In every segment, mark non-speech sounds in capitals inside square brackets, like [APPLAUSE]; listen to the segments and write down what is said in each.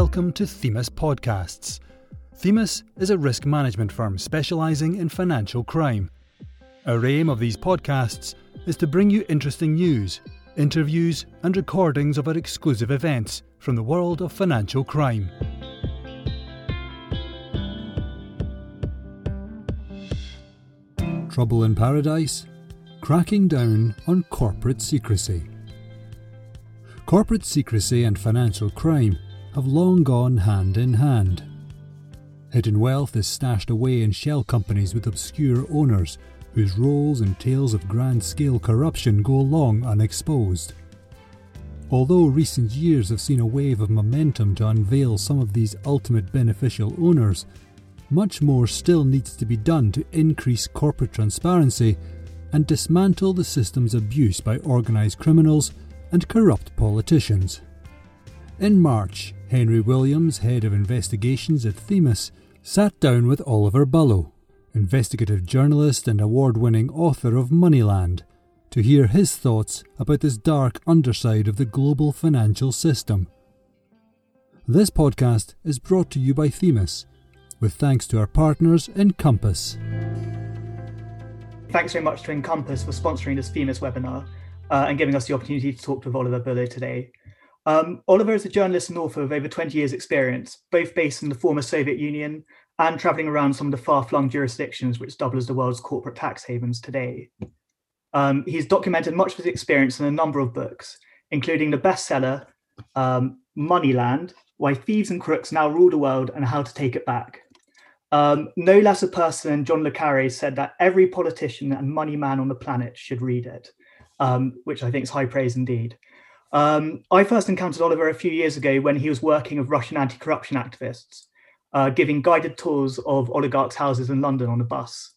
welcome to Themis Podcasts. Themis is a risk management firm specialising in financial crime. Our aim of these podcasts is to bring you interesting news, interviews, and recordings of our exclusive events from the world of financial crime. Trouble in Paradise Cracking Down on Corporate Secrecy. Corporate secrecy and financial crime have long gone hand in hand. Hidden wealth is stashed away in shell companies with obscure owners whose roles and tales of grand scale corruption go long unexposed. Although recent years have seen a wave of momentum to unveil some of these ultimate beneficial owners, much more still needs to be done to increase corporate transparency and dismantle the system's abuse by organised criminals and corrupt politicians. In March, Henry Williams, head of investigations at Themis, sat down with Oliver Bullough, investigative journalist and award winning author of Moneyland, to hear his thoughts about this dark underside of the global financial system. This podcast is brought to you by Themis, with thanks to our partners Encompass. Thanks very much to Encompass for sponsoring this Themis webinar uh, and giving us the opportunity to talk with Oliver Bullough today. Um, Oliver is a journalist and author of over 20 years' experience, both based in the former Soviet Union and traveling around some of the far flung jurisdictions which double as the world's corporate tax havens today. Um, he's documented much of his experience in a number of books, including the bestseller um, Moneyland Why Thieves and Crooks Now Rule the World and How to Take It Back. Um, no less a person than John Le Carre said that every politician and money man on the planet should read it, um, which I think is high praise indeed. Um, I first encountered Oliver a few years ago when he was working with Russian anti corruption activists, uh, giving guided tours of oligarchs' houses in London on a bus.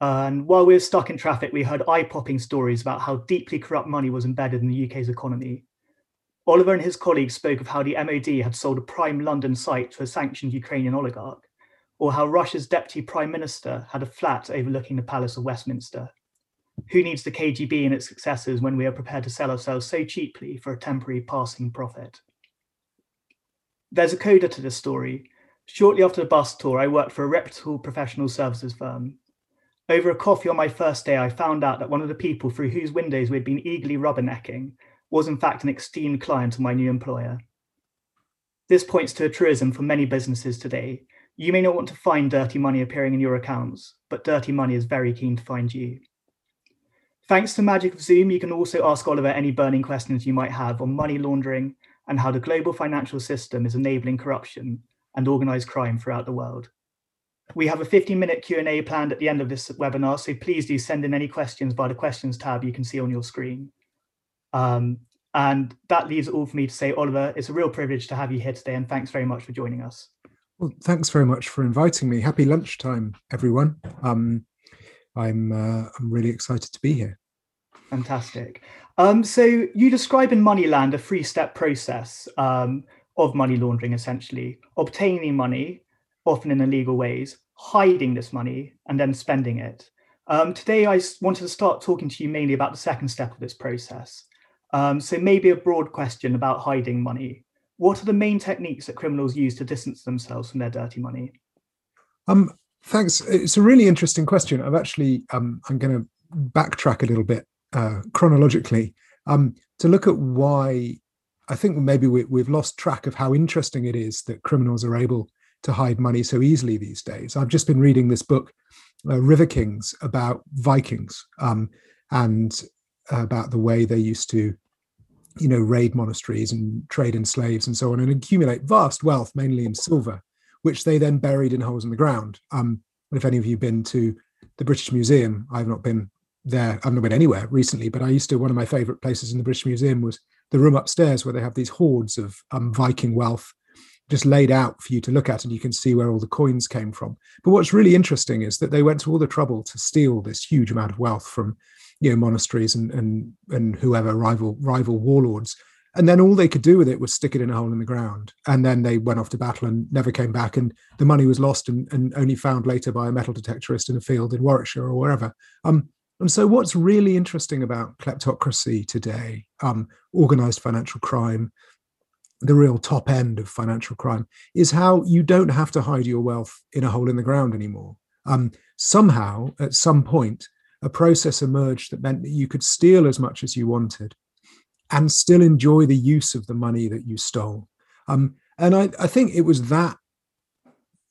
and while we were stuck in traffic, we heard eye popping stories about how deeply corrupt money was embedded in the UK's economy. Oliver and his colleagues spoke of how the MOD had sold a prime London site to a sanctioned Ukrainian oligarch, or how Russia's deputy prime minister had a flat overlooking the Palace of Westminster who needs the KGB and its successors when we are prepared to sell ourselves so cheaply for a temporary passing profit? There's a coda to this story. Shortly after the bus tour, I worked for a reputable professional services firm. Over a coffee on my first day, I found out that one of the people through whose windows we'd been eagerly rubbernecking was, in fact, an esteemed client of my new employer. This points to a truism for many businesses today. You may not want to find dirty money appearing in your accounts, but dirty money is very keen to find you. Thanks to magic of Zoom, you can also ask Oliver any burning questions you might have on money laundering and how the global financial system is enabling corruption and organized crime throughout the world. We have a 15-minute Q&A planned at the end of this webinar, so please do send in any questions via the questions tab you can see on your screen. Um, and that leaves it all for me to say, Oliver, it's a real privilege to have you here today, and thanks very much for joining us. Well, thanks very much for inviting me. Happy lunchtime, everyone. Um, I'm uh, I'm really excited to be here. Fantastic. Um, so you describe in Moneyland a three-step process um, of money laundering, essentially obtaining money, often in illegal ways, hiding this money, and then spending it. Um, today, I wanted to start talking to you mainly about the second step of this process. Um, so maybe a broad question about hiding money. What are the main techniques that criminals use to distance themselves from their dirty money? Um, Thanks. It's a really interesting question. I've actually um, I'm going to backtrack a little bit uh, chronologically um, to look at why I think maybe we, we've lost track of how interesting it is that criminals are able to hide money so easily these days. I've just been reading this book, uh, River Kings, about Vikings um, and about the way they used to, you know, raid monasteries and trade in slaves and so on, and accumulate vast wealth, mainly in silver, which they then buried in holes in the ground. Um, if any of you been to the British Museum, I've not been there. I've not been anywhere recently, but I used to. One of my favourite places in the British Museum was the room upstairs where they have these hoards of um, Viking wealth just laid out for you to look at, and you can see where all the coins came from. But what's really interesting is that they went to all the trouble to steal this huge amount of wealth from, you know, monasteries and and and whoever rival rival warlords and then all they could do with it was stick it in a hole in the ground. And then they went off to battle and never came back. And the money was lost and, and only found later by a metal detectorist in a field in warwickshire or wherever. Um, and so what's really interesting about kleptocracy today um, organized financial crime the real top end of financial crime is how you don't have to hide your wealth in a hole in the ground anymore. Um, somehow, at some point, a process emerged that meant that you could steal as much as you wanted and still enjoy the use of the money that you stole. Um, and I, I, think it was that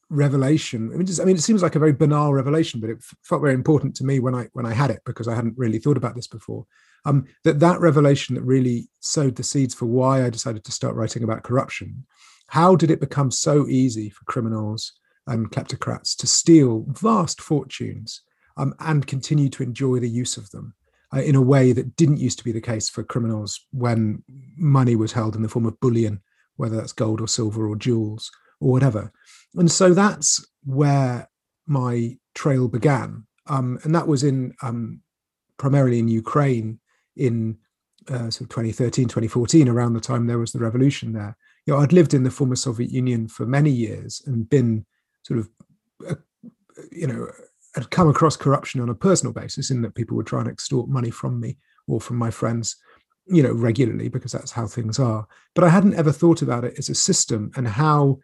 revelation. I mean, just, I mean, it seems like a very banal revelation, but it felt very important to me when I when I had it because I hadn't really thought about this before. Um, that that revelation that really sowed the seeds for why I decided to start writing about corruption. How did it become so easy for criminals and kleptocrats to steal vast fortunes um, and continue to enjoy the use of them? Uh, in a way that didn't used to be the case for criminals when money was held in the form of bullion, whether that's gold or silver or jewels or whatever. And so that's where my trail began. Um, and that was in um, primarily in Ukraine in uh, sort of 2013, 2014, around the time there was the revolution there. You know, I'd lived in the former Soviet Union for many years and been sort of, uh, you know, had come across corruption on a personal basis in that people would try and extort money from me or from my friends you know regularly because that's how things are. But i hadn't ever thought about it as a system and how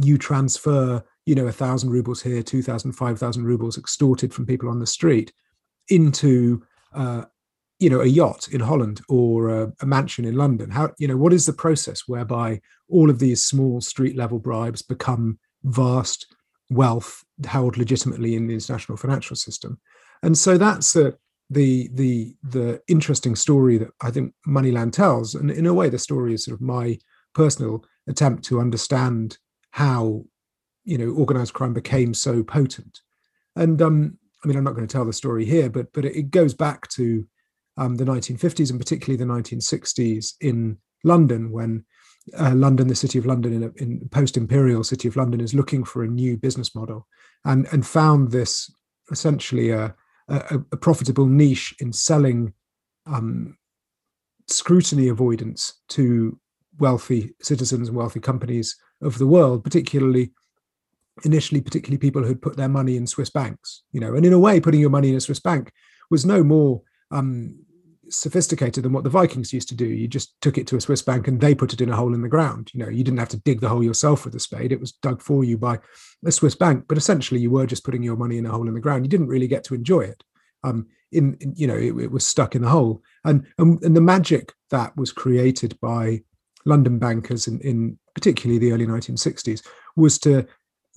you transfer you know a thousand rubles here two thousand five thousand rubles extorted from people on the street into uh, you know a yacht in holland or a, a mansion in london. How you know what is the process whereby all of these small street level bribes become vast wealth held legitimately in the international financial system. And so that's the the the the interesting story that I think Moneyland tells. And in a way, the story is sort of my personal attempt to understand how you know organized crime became so potent. And um, I mean, I'm not going to tell the story here, but but it goes back to um, the 1950s and particularly the 1960s in London when uh, London, the city of London, in, a, in post-imperial city of London, is looking for a new business model, and and found this essentially a, a, a profitable niche in selling um, scrutiny avoidance to wealthy citizens and wealthy companies of the world, particularly initially, particularly people who'd put their money in Swiss banks. You know, and in a way, putting your money in a Swiss bank was no more um, sophisticated than what the Vikings used to do. You just took it to a Swiss bank and they put it in a hole in the ground. You know, you didn't have to dig the hole yourself with a spade. It was dug for you by a Swiss bank. But essentially, you were just putting your money in a hole in the ground. You didn't really get to enjoy it. Um, in, in you know, it, it, was stuck in the hole. And, and and the magic that was created by London bankers in, in particularly the early 1960s was to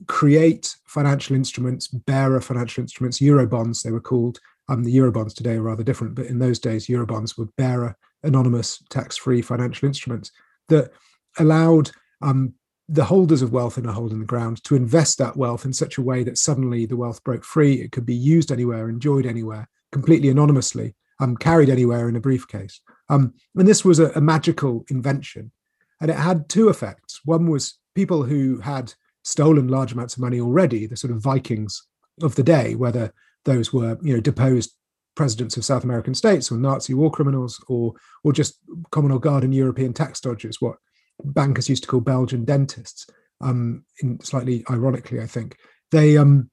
create financial instruments, bearer financial instruments, Eurobonds, they were called, um, the Eurobonds today are rather different, but in those days, Eurobonds were bearer, anonymous, tax free financial instruments that allowed um, the holders of wealth in a hole in the ground to invest that wealth in such a way that suddenly the wealth broke free. It could be used anywhere, enjoyed anywhere, completely anonymously, um, carried anywhere in a briefcase. Um, and this was a, a magical invention. And it had two effects. One was people who had stolen large amounts of money already, the sort of Vikings of the day, whether those were you know deposed presidents of South American states or Nazi war criminals or or just common Guard and European tax dodgers, what bankers used to call Belgian dentists. Um, in slightly ironically, I think they um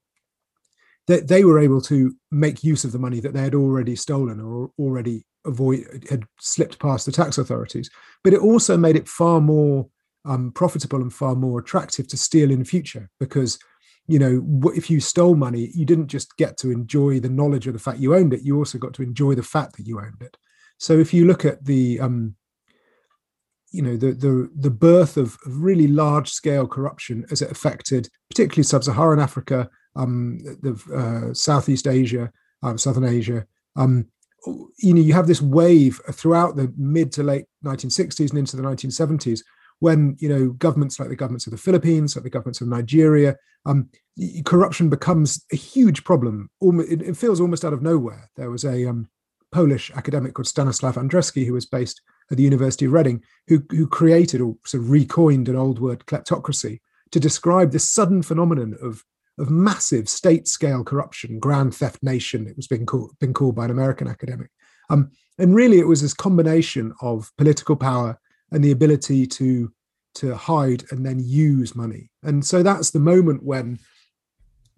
they, they were able to make use of the money that they had already stolen or already avoid had slipped past the tax authorities. But it also made it far more um, profitable and far more attractive to steal in future because you know if you stole money you didn't just get to enjoy the knowledge of the fact you owned it you also got to enjoy the fact that you owned it. So if you look at the um you know the the the birth of really large scale corruption as it affected particularly sub-saharan africa um the uh, southeast asia um, southern asia um you know you have this wave throughout the mid to late 1960s and into the 1970s when you know governments like the governments of the Philippines, like the governments of Nigeria, um, corruption becomes a huge problem. It feels almost out of nowhere. There was a um, Polish academic called Stanislaw Andreski, who was based at the University of Reading, who who created or sort of recoined an old word, kleptocracy, to describe this sudden phenomenon of of massive state scale corruption, grand theft nation. It was being called, been called by an American academic. Um, and really, it was this combination of political power and the ability to to hide and then use money. And so that's the moment when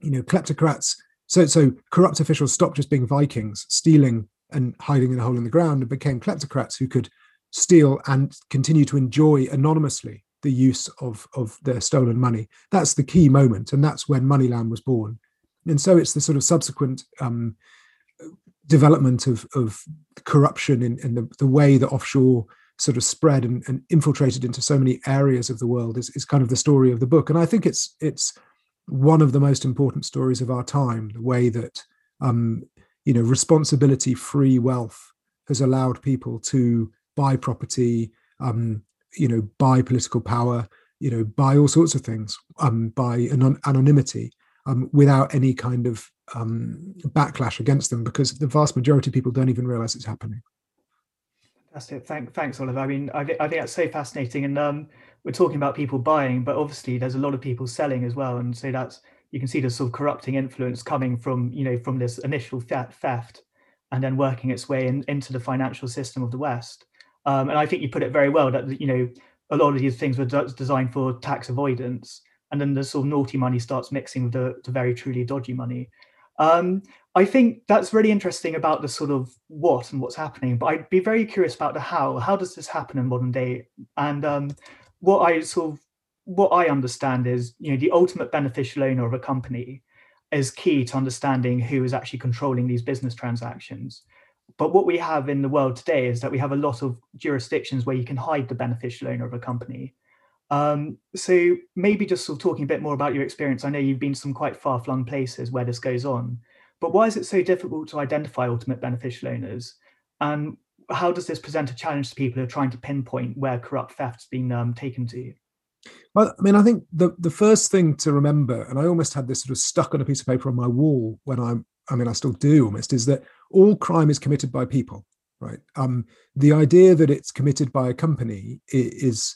you know kleptocrats so so corrupt officials stopped just being Vikings, stealing and hiding in a hole in the ground, and became kleptocrats who could steal and continue to enjoy anonymously the use of, of their stolen money. That's the key moment, and that's when Moneyland was born. And so it's the sort of subsequent um, development of, of corruption in, in the, the way that offshore sort of spread and, and, infiltrated into so many areas of the world is, is kind of the story of the book. And I think it's it's one of the most important stories of our time, the way that um, you know responsibility free wealth has allowed people to buy property, um, you know, buy political power, you know, buy all sorts of things, um, by anon- anonymity, um, without any kind of um, backlash against them, because the vast majority of people don't even realize it's happening. Fantastic. Thank, thanks, Oliver. I mean, I, I think that's so fascinating. And um, we're talking about people buying, but obviously there's a lot of people selling as well. And so that's you can see the sort of corrupting influence coming from you know from this initial theft and then working its way in, into the financial system of the West. Um, and I think you put it very well that you know a lot of these things were designed for tax avoidance, and then the sort of naughty money starts mixing with the, the very truly dodgy money. Um, I think that's really interesting about the sort of what and what's happening, but I'd be very curious about the how. How does this happen in modern day? And um, what I sort of what I understand is, you know, the ultimate beneficial owner of a company is key to understanding who is actually controlling these business transactions. But what we have in the world today is that we have a lot of jurisdictions where you can hide the beneficial owner of a company. Um, so maybe just sort of talking a bit more about your experience. I know you've been some quite far-flung places where this goes on, but why is it so difficult to identify ultimate beneficial owners? And how does this present a challenge to people who are trying to pinpoint where corrupt theft's been um, taken to? Well, I mean, I think the the first thing to remember, and I almost had this sort of stuck on a piece of paper on my wall when I'm, I mean, I still do almost, is that all crime is committed by people, right? Um, the idea that it's committed by a company is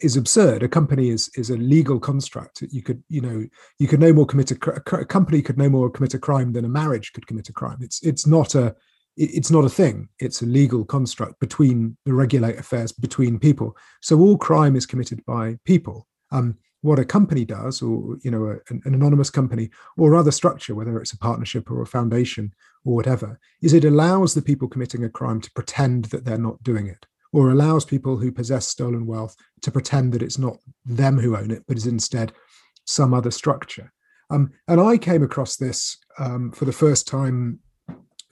is absurd. A company is is a legal construct. You could, you know, you could no more commit a, a company could no more commit a crime than a marriage could commit a crime. It's it's not a it's not a thing. It's a legal construct between the regulate affairs between people. So all crime is committed by people. Um, what a company does, or you know, a, an, an anonymous company or other structure, whether it's a partnership or a foundation or whatever, is it allows the people committing a crime to pretend that they're not doing it, or allows people who possess stolen wealth to pretend that it's not them who own it, but is instead some other structure. Um, and I came across this um, for the first time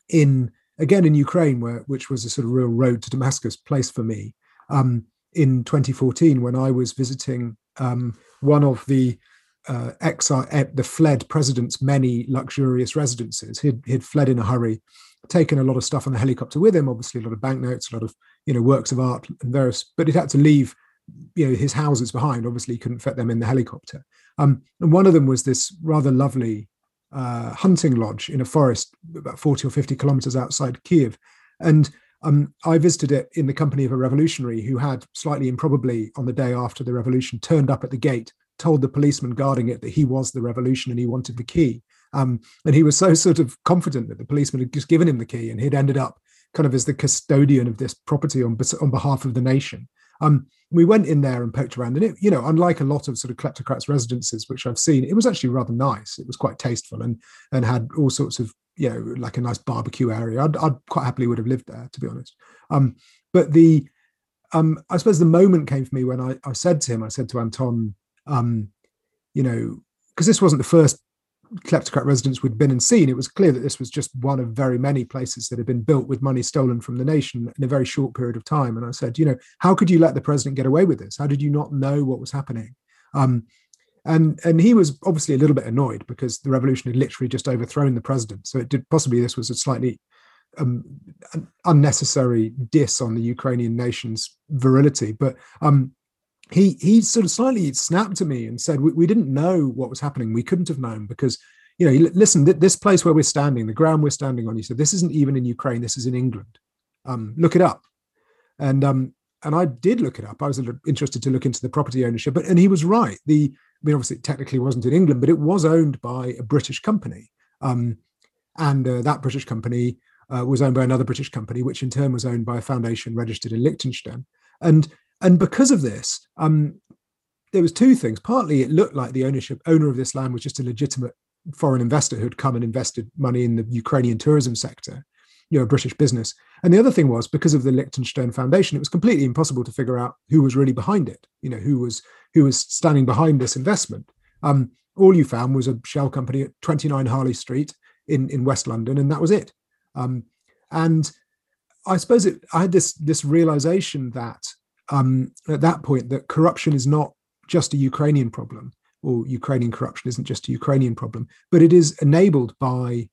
in again in Ukraine, where which was a sort of real road to Damascus place for me. Um, in 2014, when I was visiting um, one of the uh, exile, eh, the fled president's many luxurious residences, he'd, he'd fled in a hurry, taken a lot of stuff on the helicopter with him, obviously a lot of banknotes, a lot of you know works of art and various, but he'd had to leave you know his houses behind. Obviously, he couldn't fit them in the helicopter. Um, and one of them was this rather lovely uh, hunting lodge in a forest about 40 or 50 kilometers outside Kiev. And um, I visited it in the company of a revolutionary who had, slightly improbably, on the day after the revolution, turned up at the gate, told the policeman guarding it that he was the revolution and he wanted the key. Um, and he was so sort of confident that the policeman had just given him the key and he'd ended up kind of as the custodian of this property on, on behalf of the nation. Um, we went in there and poked around, and it, you know, unlike a lot of sort of kleptocrats' residences, which I've seen, it was actually rather nice. It was quite tasteful and and had all sorts of, you know, like a nice barbecue area. I'd, I'd quite happily would have lived there, to be honest. Um, but the, um, I suppose the moment came for me when I, I said to him, I said to Anton, um, you know, because this wasn't the first kleptocrat residence we'd been and seen, it was clear that this was just one of very many places that had been built with money stolen from the nation in a very short period of time. And I said, you know, how could you let the president get away with this? How did you not know what was happening? Um, and and he was obviously a little bit annoyed because the revolution had literally just overthrown the president. So it did possibly this was a slightly um, unnecessary diss on the Ukrainian nation's virility. But um, he he sort of slightly snapped to me and said, we, we, didn't know what was happening. We couldn't have known because, you know, listen, this place where we're standing, the ground we're standing on, he said, this isn't even in Ukraine. This is in England. Um, look it up. And um, and I did look it up. I was interested to look into the property ownership, but and he was right. The I mean, obviously, it technically wasn't in England, but it was owned by a British company, um, and uh, that British company uh, was owned by another British company, which in turn was owned by a foundation registered in Liechtenstein. And and because of this, um, there was two things. Partly, it looked like the ownership owner of this land was just a legitimate foreign investor who had come and invested money in the Ukrainian tourism sector. you know a British business. And the other thing was because of the Liechtenstein Foundation, it was completely impossible to figure out who was really behind it. You know who was who was standing behind this investment. Um, all you found was a shell company at 29 Harley Street in in West London, and that was it. Um, and I suppose it, I had this this realization that um, at that point that corruption is not just a Ukrainian problem, or Ukrainian corruption isn't just a Ukrainian problem, but it is enabled by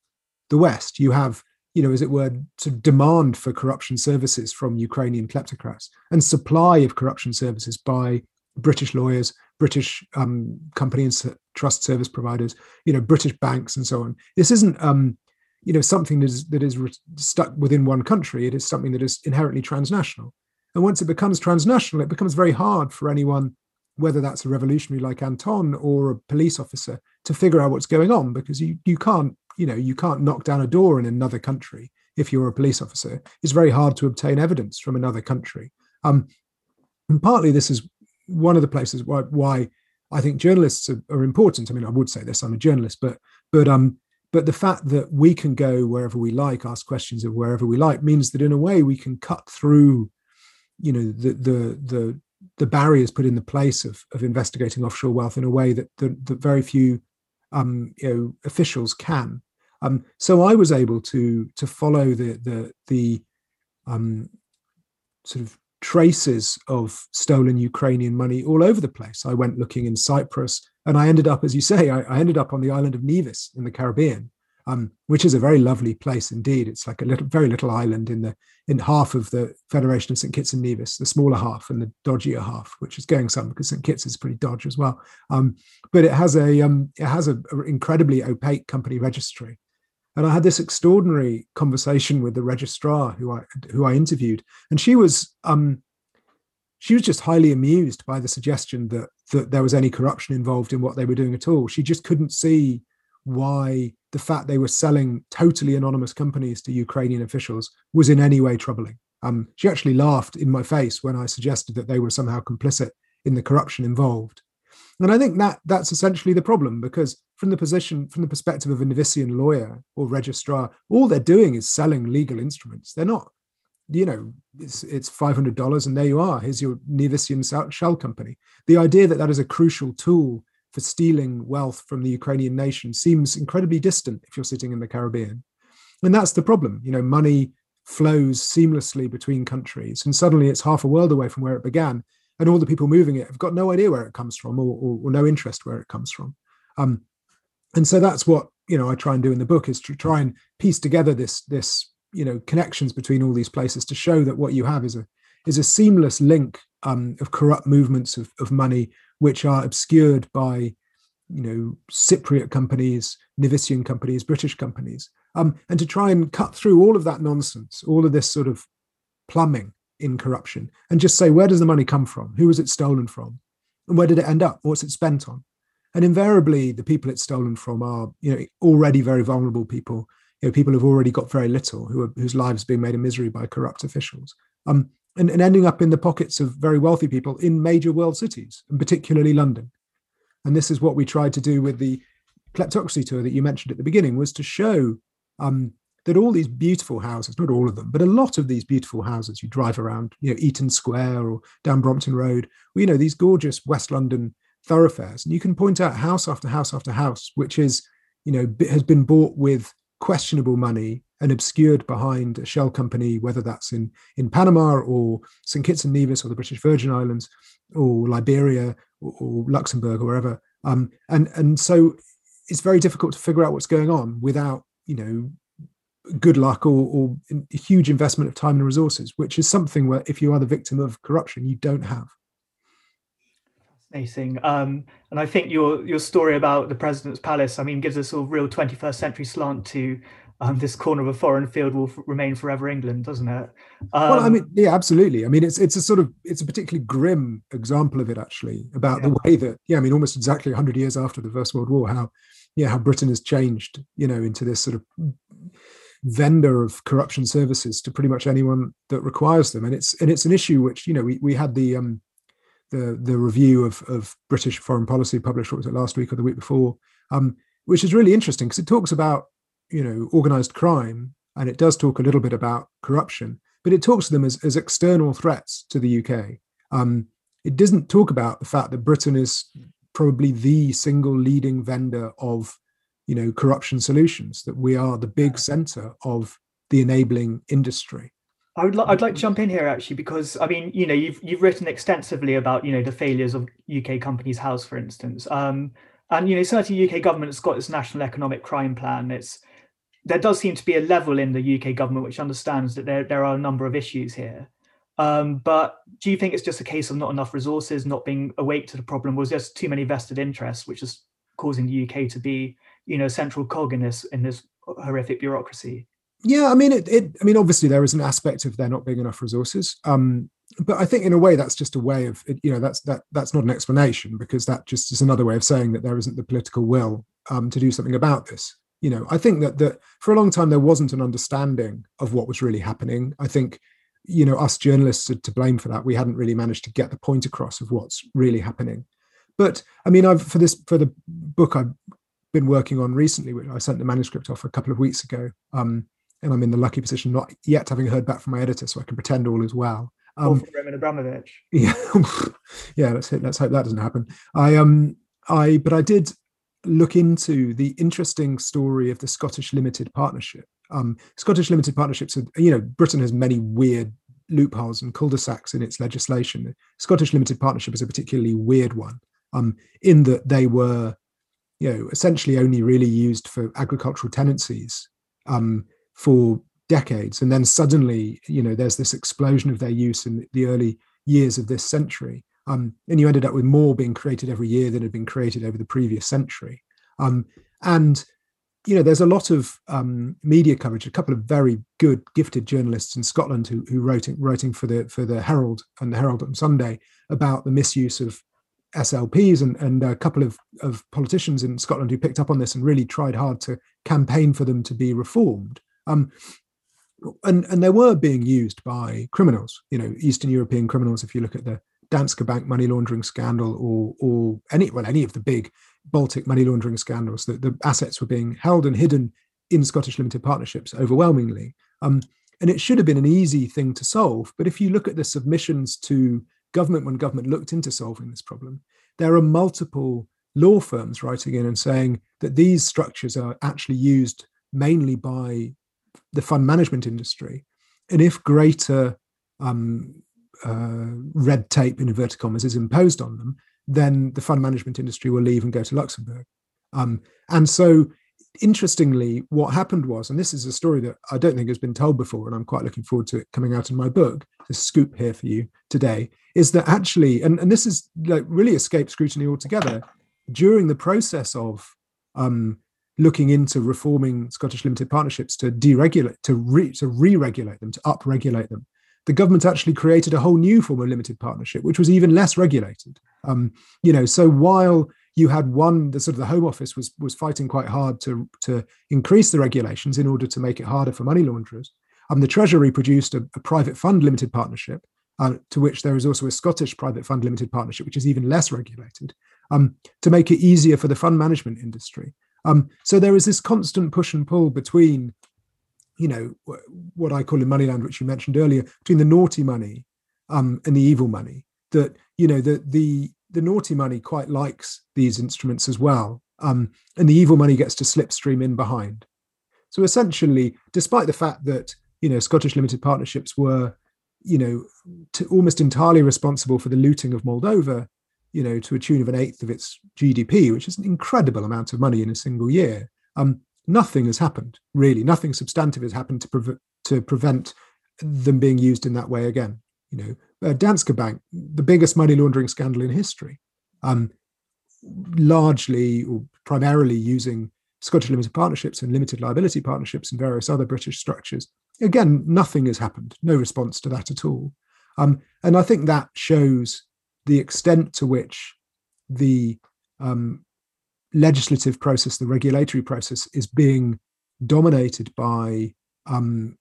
the West. You have, you know, as it were, sort of demand for corruption services from Ukrainian kleptocrats and supply of corruption services by British lawyers, British um, company and trust service providers, you know, British banks and so on. This isn't, um, you know, something that is that is re- stuck within one country. It is something that is inherently transnational. And once it becomes transnational, it becomes very hard for anyone, whether that's a revolutionary like Anton or a police officer, to figure out what's going on because you you can't you know you can't knock down a door in another country if you're a police officer. It's very hard to obtain evidence from another country. Um, and partly this is one of the places why, why I think journalists are, are, important. I mean, I would say this: I'm a journalist, but but um, but the fact that we can go wherever we like, ask questions of wherever we like, means that in a way we can cut through, you know, the the the the barriers put in the place of of investigating offshore wealth in a way that that, that very few um, you know officials can. Um, so I was able to to follow the the the um, sort of traces of stolen Ukrainian money all over the place. I went looking in Cyprus, and I ended up, as you say, I, I ended up on the island of Nevis in the Caribbean, um, which is a very lovely place indeed. It's like a little, very little island in the in half of the Federation of St Kitts and Nevis, the smaller half and the dodgier half, which is going some because St Kitts is pretty dodgy as well. Um, but it has a um, it has an incredibly opaque company registry, and I had this extraordinary conversation with the registrar who I who I interviewed, and she was um, she was just highly amused by the suggestion that that there was any corruption involved in what they were doing at all. She just couldn't see why the fact they were selling totally anonymous companies to Ukrainian officials was in any way troubling. Um, she actually laughed in my face when I suggested that they were somehow complicit in the corruption involved. And I think that that's essentially the problem because from the position, from the perspective of a Nevisian lawyer or registrar, all they're doing is selling legal instruments. They're not, you know, it's it's five hundred dollars and there you are. Here's your Nevisian shell company. The idea that that is a crucial tool for stealing wealth from the Ukrainian nation seems incredibly distant if you're sitting in the Caribbean, and that's the problem. You know, money flows seamlessly between countries, and suddenly it's half a world away from where it began and all the people moving it have got no idea where it comes from or, or, or no interest where it comes from. Um, and so that's what you know I try and do in the book is to try and piece together this this you know connections between all these places to show that what you have is a is a seamless link um, of corrupt movements of, of money which are obscured by you know Cypriot companies, Nevisian companies, British companies, um, and to try and cut through all of that nonsense, all of this sort of plumbing in corruption and just say where does the money come from? Who was it stolen from? And where did it end up? What's it spent on? And invariably the people it's stolen from are you know already very vulnerable people you know people who've already got very little who are, whose lives are being made a misery by corrupt officials. Um, and, and ending up in the pockets of very wealthy people in major world cities and particularly london. And this is what we tried to do with the kleptocracy tour that you mentioned at the beginning was to show um, that all these beautiful houses, not all of them, but a lot of these beautiful houses, you drive around, you know, Eaton Square or down Brompton Road, well, you know, these gorgeous West London thoroughfares, and you can point out house after house after house, which is, you know, has been bought with questionable money and obscured behind a shell company, whether that's in in Panama or St Kitts and Nevis or the British Virgin Islands or Liberia or, or Luxembourg or wherever. Um, and and so it's very difficult to figure out what's going on without you know good luck or, or a huge investment of time and resources, which is something where if you are the victim of corruption, you don't have. Fascinating. Um, and I think your your story about the president's palace, I mean, gives us a real 21st century slant to um, this corner of a foreign field will f- remain forever England, doesn't it? Um, well, I um, mean, yeah, absolutely. I mean, it's it's a sort of it's a particularly grim example of it actually about yeah. the way that yeah, I mean, almost exactly 100 years after the First World War, how yeah, how Britain has changed, you know, into this sort of vendor of corruption services to pretty much anyone that requires them and it's and it's an issue which you know we, we had the um the the review of of british foreign policy published what was it last week or the week before um which is really interesting because it talks about you know organized crime and it does talk a little bit about corruption, but it talks to them as, as external threats to the UK. Um, it doesn't talk about the fact that Britain is probably the single leading vendor of you know corruption solutions that we are the big center of the enabling industry. I would li- I'd like to jump in here actually because I mean you know you've you've written extensively about you know the failures of UK companies house for instance. Um, and you know certainly UK government has got its national economic crime plan. It's there does seem to be a level in the UK government which understands that there there are a number of issues here um, but do you think it's just a case of not enough resources, not being awake to the problem, was just too many vested interests, which is causing the UK to be, you know, central cog in this in this horrific bureaucracy? Yeah, I mean, it, it. I mean, obviously there is an aspect of there not being enough resources, um, but I think in a way that's just a way of, you know, that's that that's not an explanation because that just is another way of saying that there isn't the political will um, to do something about this. You know, I think that that for a long time there wasn't an understanding of what was really happening. I think you know us journalists are to blame for that we hadn't really managed to get the point across of what's really happening but i mean i've for this for the book i've been working on recently which i sent the manuscript off a couple of weeks ago um, and i'm in the lucky position not yet having heard back from my editor so i can pretend all is well um, Roman Abramovich. [LAUGHS] Yeah, [LAUGHS] yeah. Let's let's hope that doesn't happen. I um I but I did look into the interesting story of the Scottish Limited Partnership, um, Scottish limited partnerships, are, you know, Britain has many weird loopholes and cul-de-sacs in its legislation. Scottish limited partnership is a particularly weird one, um, in that they were, you know, essentially only really used for agricultural tenancies um, for decades, and then suddenly, you know, there's this explosion of their use in the early years of this century, um, and you ended up with more being created every year than had been created over the previous century, um, and you know, there's a lot of um, media coverage. A couple of very good, gifted journalists in Scotland who, who writing writing for the for the Herald and the Herald on Sunday about the misuse of SLPs, and, and a couple of, of politicians in Scotland who picked up on this and really tried hard to campaign for them to be reformed. Um, and and they were being used by criminals, you know, Eastern European criminals. If you look at the Danske Bank money laundering scandal, or or any well any of the big Baltic money laundering scandals, that the assets were being held and hidden in Scottish limited partnerships overwhelmingly. Um, and it should have been an easy thing to solve. But if you look at the submissions to government when government looked into solving this problem, there are multiple law firms writing in and saying that these structures are actually used mainly by the fund management industry. And if greater um, uh, red tape, in inverted commas, is imposed on them, then the fund management industry will leave and go to Luxembourg. Um, and so, interestingly, what happened was, and this is a story that I don't think has been told before, and I'm quite looking forward to it coming out in my book. The scoop here for you today is that actually, and, and this is like really escaped scrutiny altogether. During the process of um, looking into reforming Scottish limited partnerships to deregulate, to re, to re-regulate them, to up-regulate them, the government actually created a whole new form of limited partnership, which was even less regulated. Um, you know, so while you had one, the sort of the Home Office was was fighting quite hard to to increase the regulations in order to make it harder for money launderers. Um, the Treasury produced a, a private fund limited partnership, uh, to which there is also a Scottish private fund limited partnership, which is even less regulated, um, to make it easier for the fund management industry. Um, so there is this constant push and pull between you know what I call in Moneyland, which you mentioned earlier, between the naughty money um, and the evil money. That you know the the the naughty money quite likes these instruments as well, um, and the evil money gets to slipstream in behind. So essentially, despite the fact that you know Scottish limited partnerships were you know almost entirely responsible for the looting of Moldova, you know to a tune of an eighth of its GDP, which is an incredible amount of money in a single year. Um, nothing has happened really. Nothing substantive has happened to, to prevent them being used in that way again you know. Uh, danske bank the biggest money laundering scandal in history um, largely or primarily using scottish limited partnerships and limited liability partnerships and various other british structures. Again nothing has happened. No response to that at all. Um, and i think that shows the extent to which the um, legislative process, the regulatory process, is being dominated by um,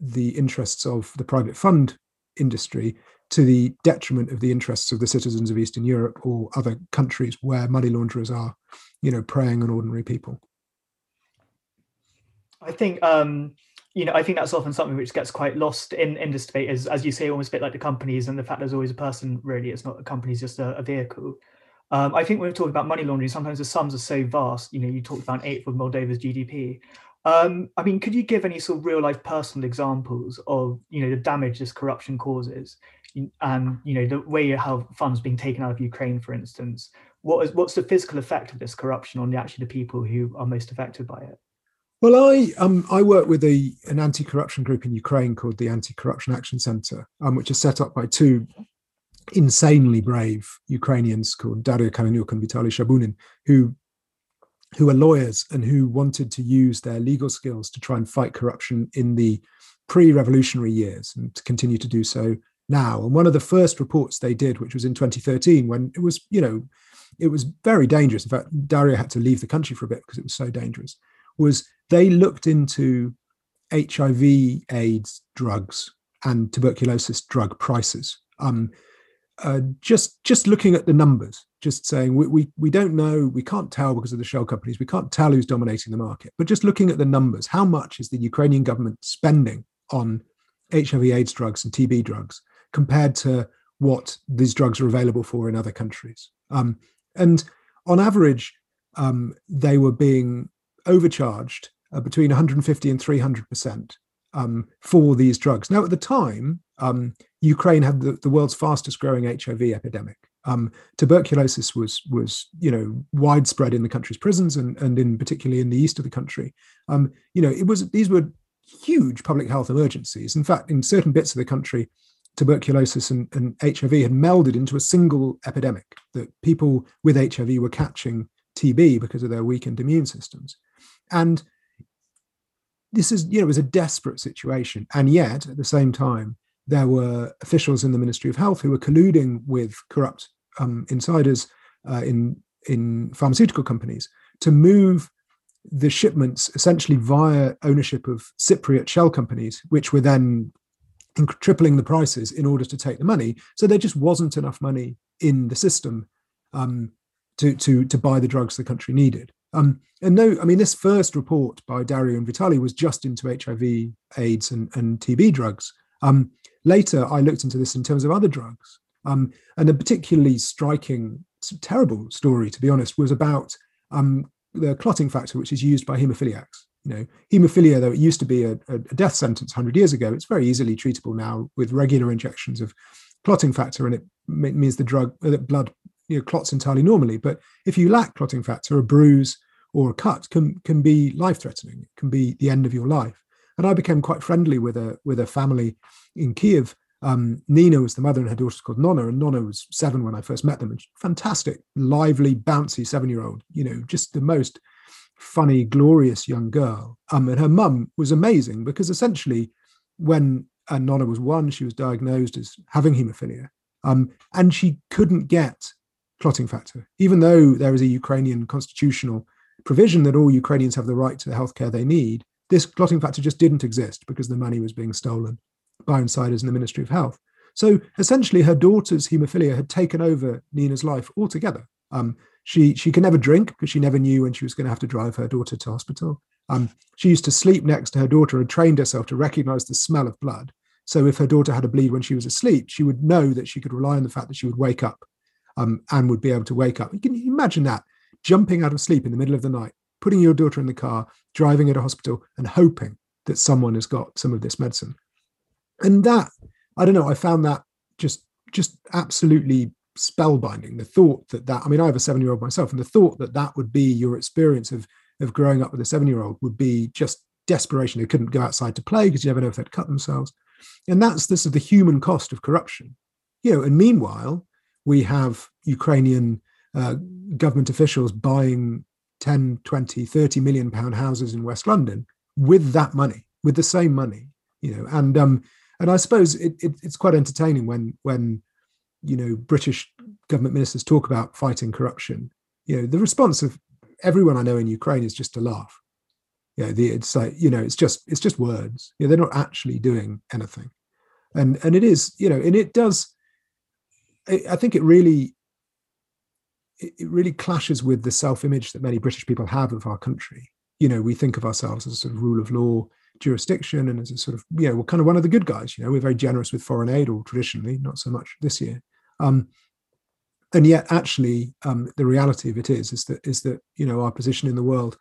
the interests of the private fund industry to the detriment of the interests of the citizens of Eastern Europe or other countries where money launderers are, you know, preying on ordinary people. I think um, you know, I think that's often something which gets quite lost in, in this debate is, as you say, almost a bit like the companies and the fact there's always a person, really, it's not company, it's just a, a vehicle. Um, I think when we talk about money laundering, sometimes the sums are so vast. You know, you talked about an eighth of Moldova's GDP. Um, I mean, could you give any sort of real life personal examples of, you know, the damage this corruption causes and, you know, the way how funds being taken out of Ukraine, for instance? What is, what's the physical effect of this corruption on the, actually the people who are most affected by it? Well, I um, I work with a an anti-corruption group in Ukraine called the Anti-Corruption Action Center, um, which is set up by two insanely brave Ukrainians called Daria Kaleniuk and Vitaly Shabunin, who who are lawyers and who wanted to use their legal skills to try and fight corruption in the pre-revolutionary years and to continue to do so now. And one of the first reports they did, which was in 2013, when it was, you know, it was very dangerous. In fact, Daria had to leave the country for a bit because it was so dangerous was they looked into HIV, AIDS drugs, and tuberculosis drug prices. Um, uh, just just looking at the numbers, just saying we, we we don't know, we can't tell because of the shell companies, we can't tell who's dominating the market. But just looking at the numbers, how much is the Ukrainian government spending on HIV/AIDS drugs and TB drugs compared to what these drugs are available for in other countries? Um, and on average, um, they were being overcharged uh, between 150 and 300 percent um, for these drugs. Now, at the time, um, Ukraine had the, the, world's fastest growing HIV epidemic. Um, tuberculosis was was you know widespread in the country's prisons and and in particularly in the east of the country. Um, you know, it was these were huge public health emergencies. In fact, in certain bits of the country, tuberculosis and, and HIV had melded into a single epidemic. That people with HIV were catching TB because of their weakened immune systems. And this is, you know, it was a desperate situation. And yet, at the same time, there were officials in the Ministry of Health who were colluding with corrupt um, insiders uh, in in pharmaceutical companies to move the shipments essentially via ownership of Cypriot shell companies, which were then tripling the prices in order to take the money. So there just wasn't enough money in the system um, to to to buy the drugs the country needed. Um, and no, I mean, this first report by Daria and Vitaly was just into HIV, AIDS, and, and TB drugs. Um, later, I looked into this in terms of other drugs. Um, and a particularly striking, terrible story, to be honest, was about um, the clotting factor, which is used by haemophiliacs. You know, haemophilia, though it used to be a, a death sentence 100 years ago, it's very easily treatable now with regular injections of clotting factor, and it means the drug, the blood you know, clots entirely normally. But if you lack clotting factor, a bruise or a cut can can be life threatening. It can be the end of your life. And I became quite friendly with a with a family in Kiev. Um, Nina was the mother, and her daughter was called Nonna, and Nonna was seven when I first met them. And fantastic, lively, bouncy seven year old. You know, just the most funny, glorious young girl. Um, and her mum was amazing because essentially, when uh, Nonna was one, she was diagnosed as having haemophilia, um, and she couldn't get clotting factor, even though there is a Ukrainian constitutional provision that all Ukrainians have the right to the healthcare they need. This clotting factor just didn't exist because the money was being stolen by insiders in the Ministry of Health. So essentially, her daughter's haemophilia had taken over Nina's life altogether. Um, she she could never drink because she never knew when she was going to have to drive her daughter to hospital. Um, she used to sleep next to her daughter and trained herself to recognize the smell of blood. So if her daughter had a bleed when she was asleep, she would know that she could rely on the fact that she would wake up um, and would be able to wake up. You can imagine that jumping out of sleep in the middle of the night, putting your daughter in the car, driving her to hospital, and hoping that someone has got some of this medicine. And that, I don't know, I found that just just absolutely spellbinding. The thought that that, I mean, I have a seven year old myself, and the thought that that would be your experience of of growing up with a seven year old would be just desperation. They couldn't go outside to play because you never know if they'd cut themselves. And that's this is the human cost of corruption. You know, and meanwhile, we have Ukrainian uh, government officials buying 10, 20, 30 million pound houses in West London with that money, with the same money, you know, and um, and I suppose it, it, it's quite entertaining when when you know British government ministers talk about fighting corruption. You know, the response of everyone I know in Ukraine is just to laugh. You know, the, it's like you know, it's just it's just words. You know, they're not actually doing anything, and and it is you know, and it does. I think it really it really clashes with the self-image that many British people have of our country. You know, we think of ourselves as a sort of rule of law, jurisdiction and as a sort of you know we're kind of one of the good guys you know we're very generous with foreign aid or traditionally not so much this year um, and yet actually um, the reality of it is is that is that you know our position in the world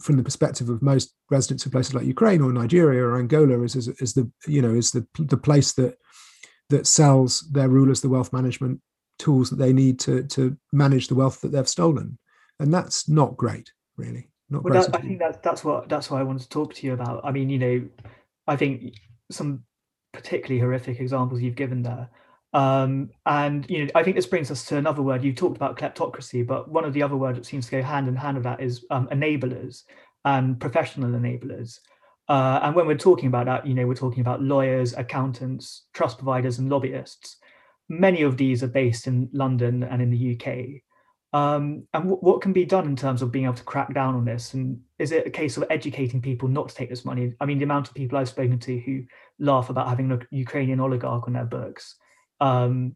from the perspective of most residents of places like Ukraine or Nigeria or Angola is, is, is the you know is the the place that that sells their rulers the wealth management tools that they need to to manage the wealth that they've stolen and that's not great really not well, that, I think that's that's what that's what I wanted to talk to you about. I mean, you know, I think some particularly horrific examples you've given there. Um, and you know, I think this brings us to another word. You talked about kleptocracy, but one of the other words that seems to go hand in hand with that is um, enablers and professional enablers. Uh, and when we're talking about that, you know, we're talking about lawyers, accountants, trust providers, and lobbyists. Many of these are based in London and in the UK. Um, and w- what can be done in terms of being able to crack down on this? And is it a case of educating people not to take this money? I mean, the amount of people I've spoken to who laugh about having a Ukrainian oligarch on their books. Um,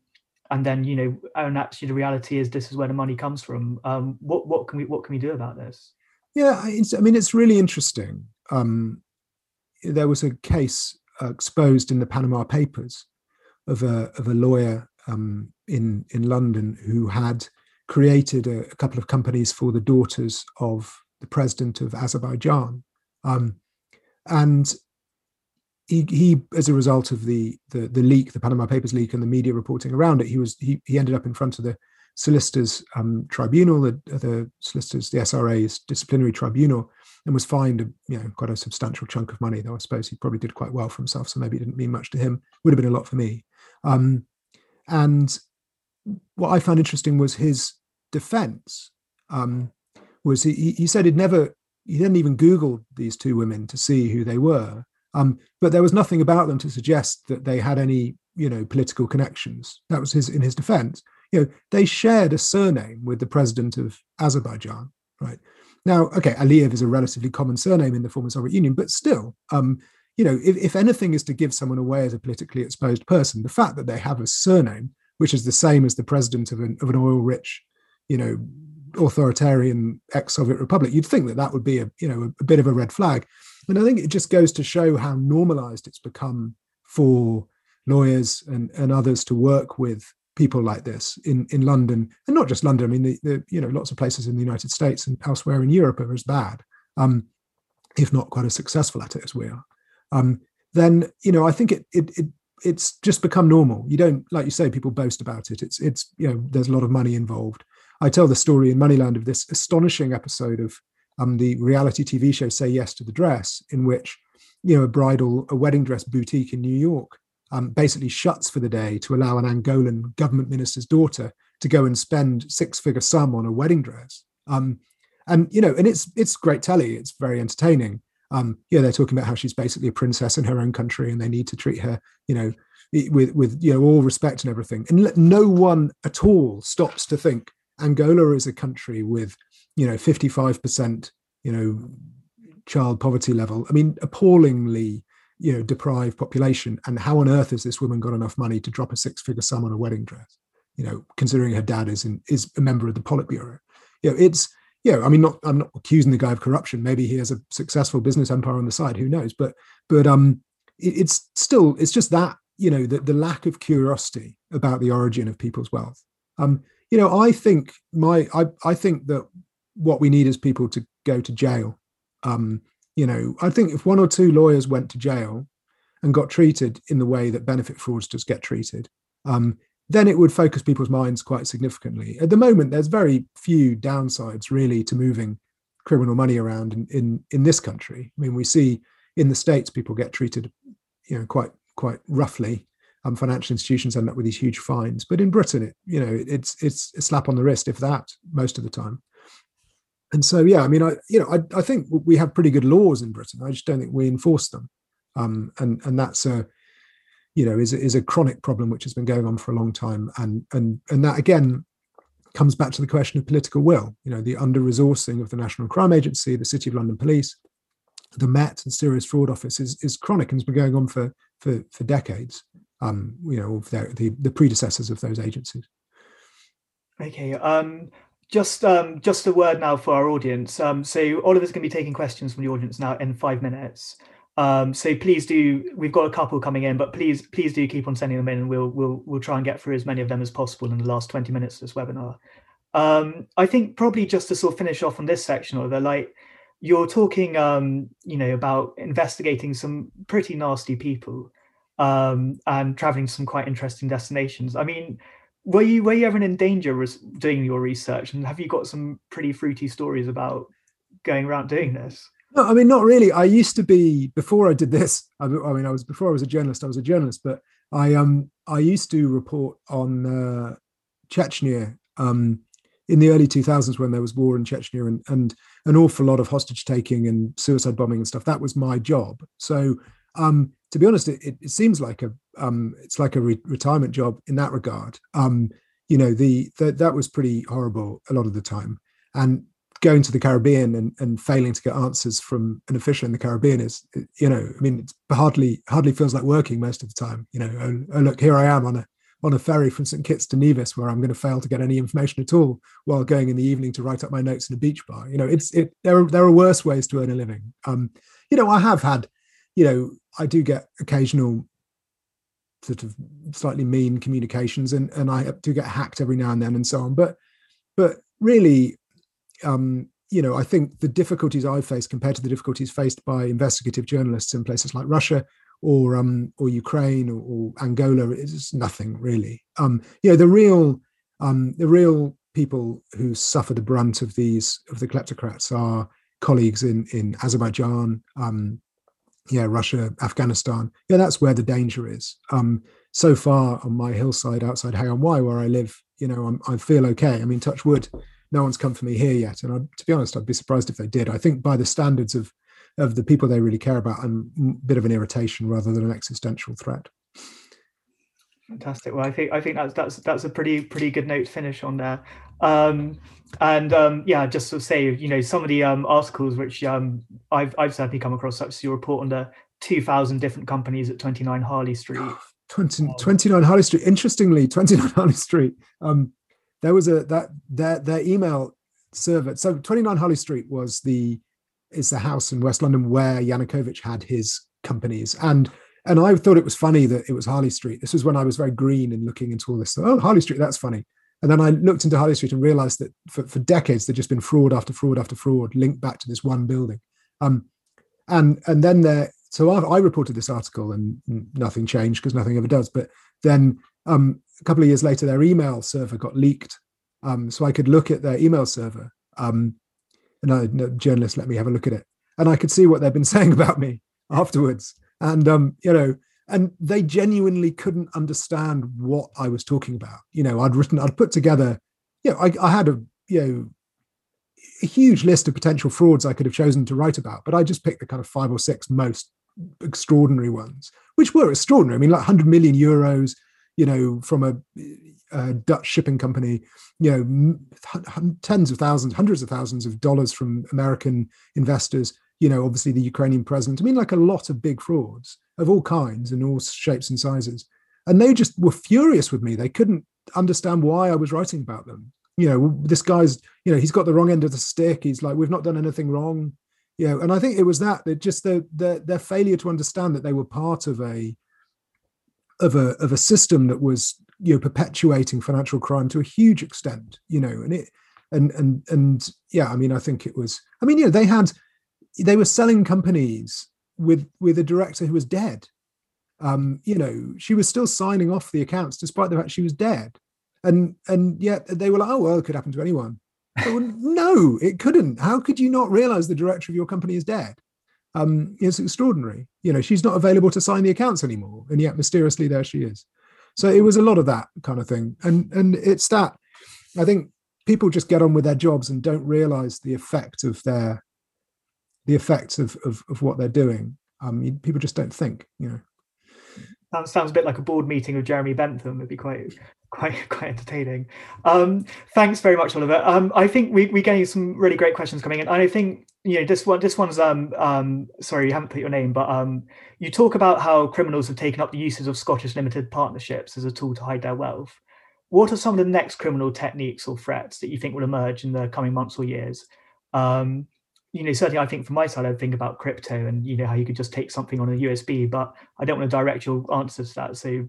and then, you know, and actually the reality is this is where the money comes from. Um, what, what can we, what can we do about this? Yeah, I mean, it's really interesting. Um, there was a case uh, exposed in the Panama Papers of a, of a lawyer um, in, in London who had created a, a, couple of companies for the daughters of the president of Azerbaijan. Um, and he, he, as a result of the, the, the leak, the Panama Papers leak, and the media reporting around it, he was he, he ended up in front of the solicitors um, tribunal, the, the solicitors, the SRA's disciplinary tribunal, and was fined, you know, quite a substantial chunk of money. Though I suppose he probably did quite well for himself, so maybe it didn't mean much to him. Would have been a lot for me. Um, and what I found interesting was his defense. Um, was he, he said he'd never, he didn't even Google these two women to see who they were. Um, but there was nothing about them to suggest that they had any, you know, political connections. That was his in his defense. You know, they shared a surname with the president of Azerbaijan, right? Now, okay, Aliyev is a relatively common surname in the former Soviet Union, but still, um, you know, if, if anything is to give someone away as a politically exposed person, the fact that they have a surname which is the same as the president of an, of an oil-rich, you know, authoritarian ex-Soviet republic, you'd think that that would be a you know a, a bit of a red flag. And I think it just goes to show how normalized it's become for lawyers and, and others to work with people like this in, in London, and not just London. I mean, the, the you know lots of places in the United States and elsewhere in Europe are as bad, um, if not quite as successful at it as we are. Um, then you know I think it, it it it's just become normal. You don't like you say people boast about it. It's it's you know there's a lot of money involved. I tell the story in Moneyland of this astonishing episode of um, the reality TV show Say Yes to the Dress, in which you know a bridal a wedding dress boutique in New York um, basically shuts for the day to allow an Angolan government minister's daughter to go and spend six figure sum on a wedding dress. Um, and you know, and it's it's great telly. It's very entertaining. Um, yeah, they're talking about how she's basically a princess in her own country, and they need to treat her, you know, with with you know all respect and everything. And no one at all stops to think Angola is a country with, you know, fifty five percent, you know, child poverty level. I mean, appallingly, you know, deprived population. And how on earth has this woman got enough money to drop a six figure sum on a wedding dress? You know, considering her dad is in, is a member of the Politburo. You know, it's yeah, I mean, not I'm not accusing the guy of corruption. Maybe he has a successful business empire on the side. Who knows? But but um, it, it's still it's just that you know the, the lack of curiosity about the origin of people's wealth. Um, you know, I think my I I think that what we need is people to go to jail. Um, you know, I think if one or two lawyers went to jail and got treated in the way that benefit fraudsters get treated, um, then it would focus people's minds quite significantly. At the moment, there's very few downsides really to moving criminal money around in, in, in this country. I mean, we see in the states people get treated, you know, quite quite roughly. Um, financial institutions end up with these huge fines, but in Britain, it you know it's it's a slap on the wrist, if that, most of the time. And so, yeah, I mean, I you know, I, I think we have pretty good laws in Britain. I just don't think we enforce them, um, and and that's a you know is is a chronic problem which has been going on for a long time. And and and that again comes back to the question of political will you know the under resourcing of the national crime agency the city of london police the met and serious fraud office is, is chronic and has been going on for for for decades um you know the the predecessors of those agencies. Okay um just um just a word now for our audience. Um so oliver's going to be taking questions from the audience now in five minutes Um, so please do. We've got a couple coming in, but please please do keep on sending them in, and we'll we'll we'll try and get through as many of them as possible in the last twenty minutes of this webinar. Um, I think probably just to sort of finish off on this section, or the like, you're talking, um, you know, about investigating some pretty nasty people um, and traveling to some quite interesting destinations. I mean, were you were you ever in danger doing your research, and have you got some pretty fruity stories about going around doing this? No, I mean, not really. I used to be before I did this. I, mean, I was before I was a journalist. I was a journalist, but I um I used to report on uh, Chechnya um, in the early 2000s when there was war in Chechnya and and an awful lot of hostage taking and suicide bombing and stuff. That was my job. So um, to be honest, it, it, seems like a um, it's like a re- retirement job in that regard. Um, you know, the, the that was pretty horrible a lot of the time, and going to the Caribbean and, and failing to get answers from an official in the Caribbean is, you know, I mean, it hardly hardly feels like working most of the time. You know, oh, oh, look, here I am on a on a ferry from St Kitts to Nevis, where I'm going to fail to get any information at all, while going in the evening to write up my notes in a beach bar. You know, it's it. There are there are worse ways to earn a living. Um, you know, I have had, you know, I do get occasional sort of slightly mean communications, and and I do get hacked every now and then, and so on. But but really, um, you know, I think the difficulties I face compared to the difficulties faced by investigative journalists in places like Russia or um, or Ukraine or, or, Angola is nothing really. Um, you know, the real um, the real people who suffer the brunt of these of the kleptocrats are colleagues in in Azerbaijan, um, yeah, Russia, Afghanistan. Yeah, that's where the danger is. Um, so far on my hillside outside Hay Wye, where I live, you know, I'm, i feel okay. I mean, touch wood, no one's come for me here yet. And I, to be honest, I'd be surprised if they did. I think by the standards of of the people they really care about, I'm a bit of an irritation rather than an existential threat. Fantastic. Well, I think I think that's that's that's a pretty pretty good note to finish on there. Um, and um, yeah, just to say, you know, some of the um, articles which um, I've I've certainly come across, such as your report on the 2,000 different companies at 29 Harley Street. [SIGHS] 20, um, 29 Harley Street. Interestingly, 29 Harley Street. Um, there was a that their their email server. So 29 Harley Street was the is the house in West London where Yanukovych had his companies. And and I thought it was funny that it was Harley Street. This was when I was very green and looking into all this. Oh, Harley Street, that's funny. And then I looked into Harley Street and realized that for, for decades there'd just been fraud after fraud after fraud linked back to this one building. Um, and and then there, so I, I reported this article and nothing changed because nothing ever does. But then um, a couple of years later, their email server got leaked, um, so I could look at their email server. Um, and a, a journalist let me have a look at it, and I could see what they'd been [LAUGHS] saying about me afterwards. And um, you know, and they genuinely couldn't understand what I was talking about. You know, I'd written, I'd put together, you know, I, I had a you know a huge list of potential frauds I could have chosen to write about, but I just picked the kind of five or six most extraordinary ones, which were extraordinary. I mean, like 100 million euros, you know, from a, a Dutch shipping company, you know, tens of thousands, hundreds of thousands of dollars from American investors, you know, obviously the Ukrainian president. I mean, like a lot of big frauds of all kinds and all shapes and sizes. And they just were furious with me. They couldn't understand why I was writing about them. You know, this guy's, you know, he's got the wrong end of the stick. He's like, we've not done anything wrong. You know, and I think it was that that just their, their their failure to understand that they were part of a of a of a system that was you know perpetuating financial crime to a huge extent. You know, and it and and and yeah, I mean, I think it was. I mean, you know, they had they were selling companies with with a director who was dead. Um, you know, she was still signing off the accounts despite the fact she was dead, and and yet they were like, oh well, it could happen to anyone. [LAUGHS] no, it couldn't. How could you not realize the director of your company is dead? Um, it's extraordinary. You know, she's not available to sign the accounts anymore, and yet mysteriously there she is. So it was a lot of that kind of thing, and and it's that I think people just get on with their jobs and don't realize the effect of their the effects of, of, of what they're doing. Um, people just don't think, you know. That sounds a bit like a board meeting of Jeremy Bentham. It'd be quite, quite, [LAUGHS] quite entertaining. Um, thanks very much, Oliver. Um, I think we we're getting some really great questions coming in, and I think you know this one. This one's um um sorry, you haven't put your name, but um you talk about how criminals have taken up the uses of Scottish limited partnerships as a tool to hide their wealth. What are some of the next criminal techniques or threats that you think will emerge in the coming months or years? Um, you know, certainly I think from my side, I think about crypto and you know how you could just take something on a USB, but I don't want to direct your answer to that. So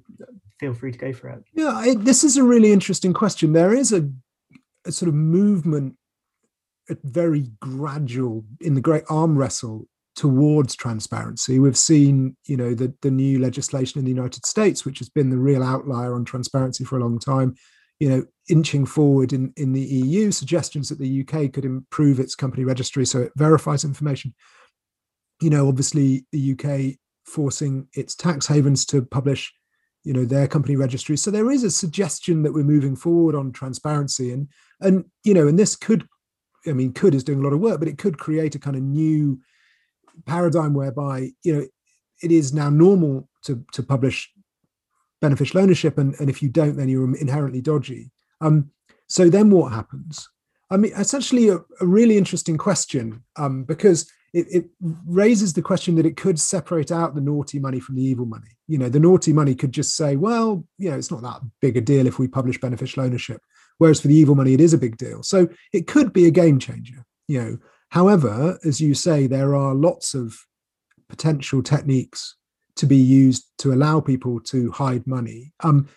feel free to go for it. Yeah, I, this is a really interesting question. There is a, a sort of movement, very gradual in the great arm wrestle towards transparency. We've seen, you know, the, the new legislation in the United States, which has been the real outlier on transparency for a long time, you know, inching forward in, in the EU, suggestions that the UK could improve its company registry so it verifies information. You know, obviously the UK forcing its tax havens to publish, you know, their company registry. So there is a suggestion that we're moving forward on transparency. And and you know, and this could, I mean, could is doing a lot of work, but it could create a kind of new paradigm whereby you know it is now normal to to publish beneficial ownership and, and if you don't then you're inherently dodgy. Um, so then what happens? I mean essentially a, a really interesting question um, because it, it, raises the question that it could separate out the naughty money from the evil money. You know the naughty money could just say well you know it's not that big a deal if we publish beneficial ownership whereas for the evil money it is a big deal so it could be a game changer you know However, as you say, there are lots of potential techniques to be used to allow people to hide money. Um,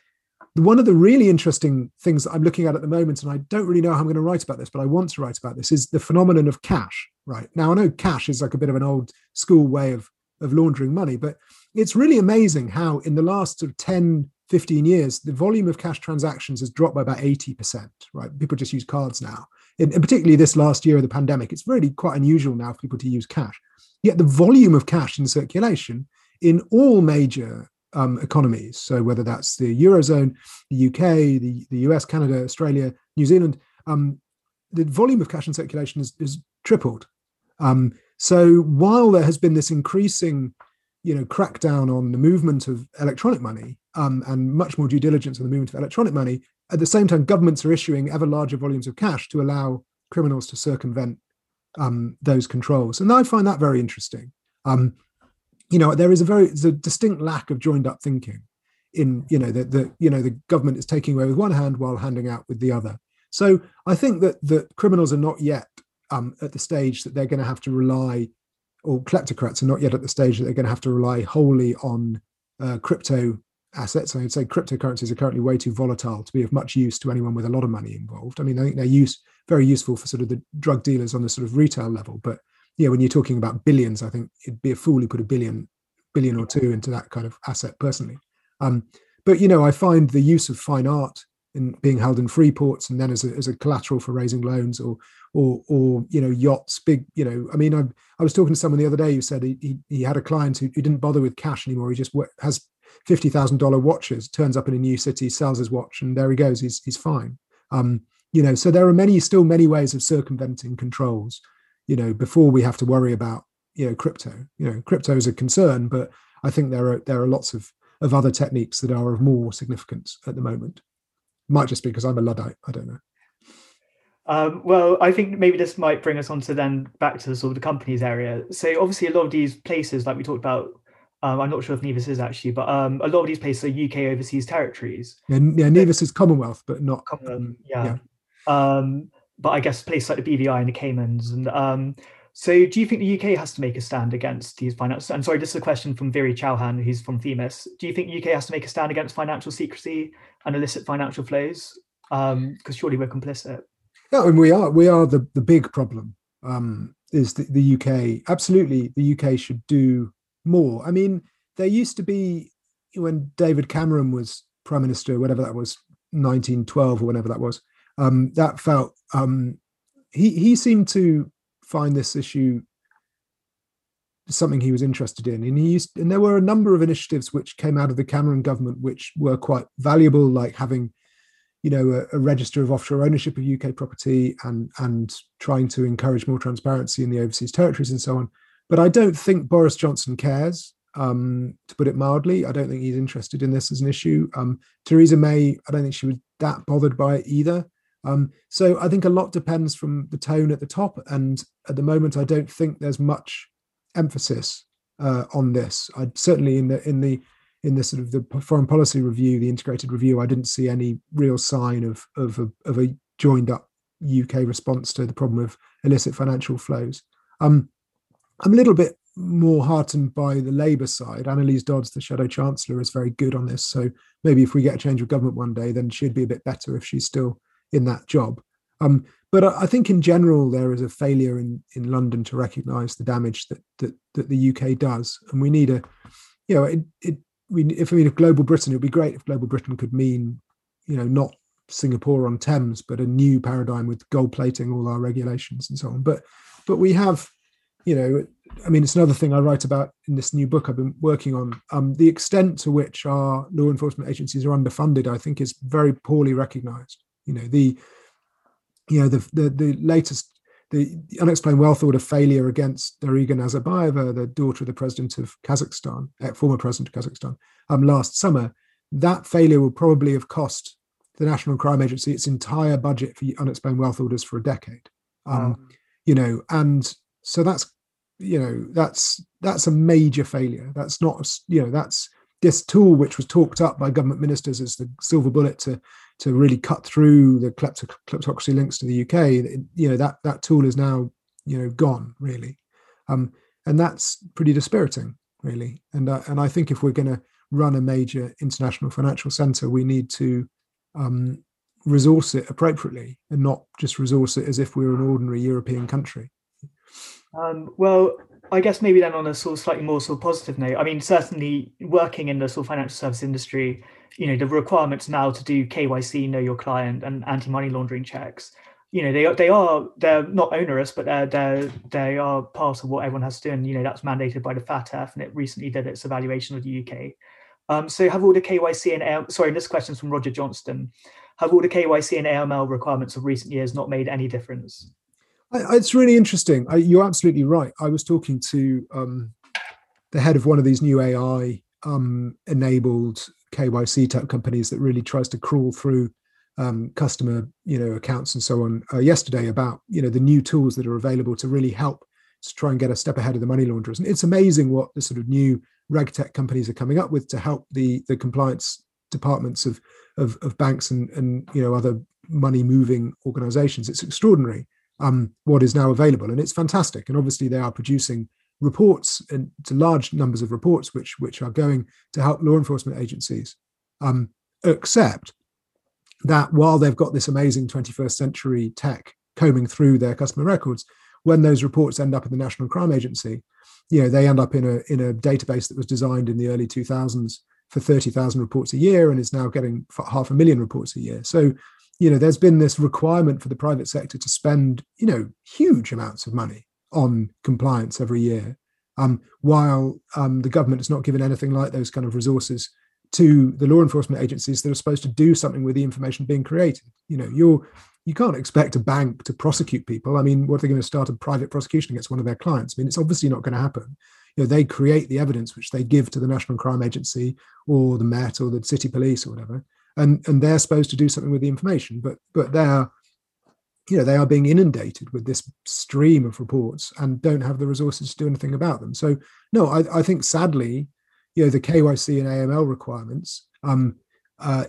one of the really interesting things that I'm looking at at the moment, and I don't really know how I'm going to write about this, but I want to write about this, is the phenomenon of cash. Right now, I know cash is like a bit of an old school way of of laundering money, but it's really amazing how in the last sort of 10, 15 years, the volume of cash transactions has dropped by about 80%. Right, people just use cards now and particularly this last year of the pandemic, it's really quite unusual now for people to use cash. Yet the volume of cash in circulation in all major um, economies, so whether that's the Eurozone, the UK, the, the US, Canada, Australia, New Zealand, um, the volume of cash in circulation has, tripled. Um, so while there has been this increasing, you know, crackdown on the movement of electronic money um, and much more due diligence on the movement of electronic money, at the same time, governments are issuing ever larger volumes of cash to allow criminals to circumvent um, those controls. And I find that very interesting. Um, you know, there is a very a distinct lack of joined up thinking in, you know, that the, you know, the government is taking away with one hand while handing out with the other. So I think that that criminals are not yet um, at the stage that they're going to have to rely, or kleptocrats are not yet at the stage that they're going to have to rely wholly on uh, crypto assets. I'd say cryptocurrencies are currently way too volatile to be of much use to anyone with a lot of money involved. I mean, I think they're use, very useful for sort of the drug dealers on the sort of retail level. But yeah, when you're talking about billions, I think it'd be a fool who put a billion, billion or two into that kind of asset personally. Um, but you know, I find the use of fine art in being held in free ports and then as a, as a collateral for raising loans or or or you know yachts big you know i mean i, I was talking to someone the other day who said he, he, he had a client who, who didn't bother with cash anymore he just has fifty thousand dollar watches, turns up in a new city, sells his watch, and there he goes. He's he's fine. Um, you know, so there are many still many ways of circumventing controls. You know, before we have to worry about you know crypto. You know, crypto is a concern, but I think there are there are lots of of other techniques that are of more significance at the moment. Might just be because I'm a luddite. I don't know. Um, well, I think maybe this might bring us on to then back to the sort of the companies area. So obviously, a lot of these places, like we talked about um, I'm not sure if Nevis is actually, but um, a lot of these places are UK overseas territories. Yeah, yeah Nevis is Commonwealth, but not. Um, yeah. yeah. Um, but I guess places like the BVI and the Caymans. And um, so, do you think the UK has to make a stand against these financial? I'm sorry, this is a question from Viri Chauhan, who's from Themis. Do you think the UK has to make a stand against financial secrecy and illicit financial flows? Because um, surely we're complicit. Yeah, and we are. We are the the big problem. is the, the UK? Absolutely, the UK should do more. I mean, there used to be when David Cameron was prime minister, whatever that was, 1912 or whenever that was. Um, that felt um, he he seemed to find this issue something he was interested in, and he used and there were a number of initiatives which came out of the Cameron government which were quite valuable, like having you know a, a, register of offshore ownership of UK property and and trying to encourage more transparency in the overseas territories and so on. But I don't think Boris Johnson cares, um, to put it mildly. I don't think he's interested in this as an issue. Um, Theresa May, I don't think she was that bothered by it either. Um, so I think a lot depends from the tone at the top. And at the moment, I don't think there's much emphasis uh, on this. I certainly in the in the in the sort of the foreign policy review, the integrated review, I didn't see any real sign of of a, of a joined up UK response to the problem of illicit financial flows. Um, I'm a little bit more heartened by the Labour side. Anneliese Dodds, the Shadow Chancellor, is very good on this. So maybe if we get a change of government one day, then she'd be a bit better if she's still in that job. Um, but I think in general there is a failure in, in London to recognise the damage that, that that the UK does, and we need a, you know, it, it we if I mean if global Britain, it would be great if global Britain could mean, you know, not Singapore on Thames, but a new paradigm with gold plating all our regulations and so on. But but we have, you know, I mean, it's another thing I write about in this new book I've been working on. Um, the extent to which our law enforcement agencies are underfunded, I think, is very poorly recognised. You know, the you know the the, the latest the unexplained wealth order failure against Darigha Nazarbayeva, the daughter of the president of Kazakhstan, uh, former president of Kazakhstan, um, last summer, that failure will probably have cost the National Crime Agency its entire budget for unexplained wealth orders for a decade. Um, You know, and so that's you know that's that's a major failure. That's not you know that's this tool which was talked up by government ministers as the silver bullet to to really cut through the kleptocracy links to the UK, you know that that tool is now you know gone really, um, and that's pretty dispiriting really. And uh, and I think if we're going to run a major international financial center, we need to um, resource it appropriately and not just resource it as if we were an ordinary European country. Um, well, I guess maybe then on a sort of slightly more sort of positive note, I mean, certainly working in the sort of financial service industry, you know the requirements now to do KYC, know your client, and anti-money laundering checks. You know they they are they're not onerous, but they're they they are part of what everyone has to do, and you know that's mandated by the FATF, and it recently did its evaluation of the UK. Um, so have all the KYC and AML, sorry, this question is from Roger Johnston. Have all the KYC and AML requirements of recent years not made any difference? It's really interesting. You're absolutely right. I was talking to um, the head of one of these new AI um, enabled KYC type companies that really tries to crawl through um, customer you know accounts and so on uh, yesterday about you know the new tools that are available to really help to try and get a step ahead of the money launderers and it's amazing what the sort of new regtech companies are coming up with to help the the compliance departments of of, of banks and and you know other money moving organizations it's extraordinary um, what is now available. And it's fantastic. And obviously they are producing reports and to large numbers of reports which which are going to help law enforcement agencies um, accept that while they've got this amazing 21st century tech combing through their customer records when those reports end up in the national crime agency you know they end up in a in a database that was designed in the early 2000s for 30,000 reports a year and is now getting half a million reports a year. So you know there's been this requirement for the private sector to spend you know huge amounts of money on compliance every year, um, while um, the government has not given anything like those kind of resources to the law enforcement agencies that are supposed to do something with the information being created. You know, you're you can't expect a bank to prosecute people. I mean, what are they going to start a private prosecution against one of their clients? I mean, it's obviously not going to happen. You know, they create the evidence which they give to the National Crime Agency or the Met or the City Police or whatever, and and they're supposed to do something with the information. But but they're you know they are being inundated with this stream of reports and don't have the resources to do anything about them so no i, I think sadly you know the kyc and aml requirements um, uh,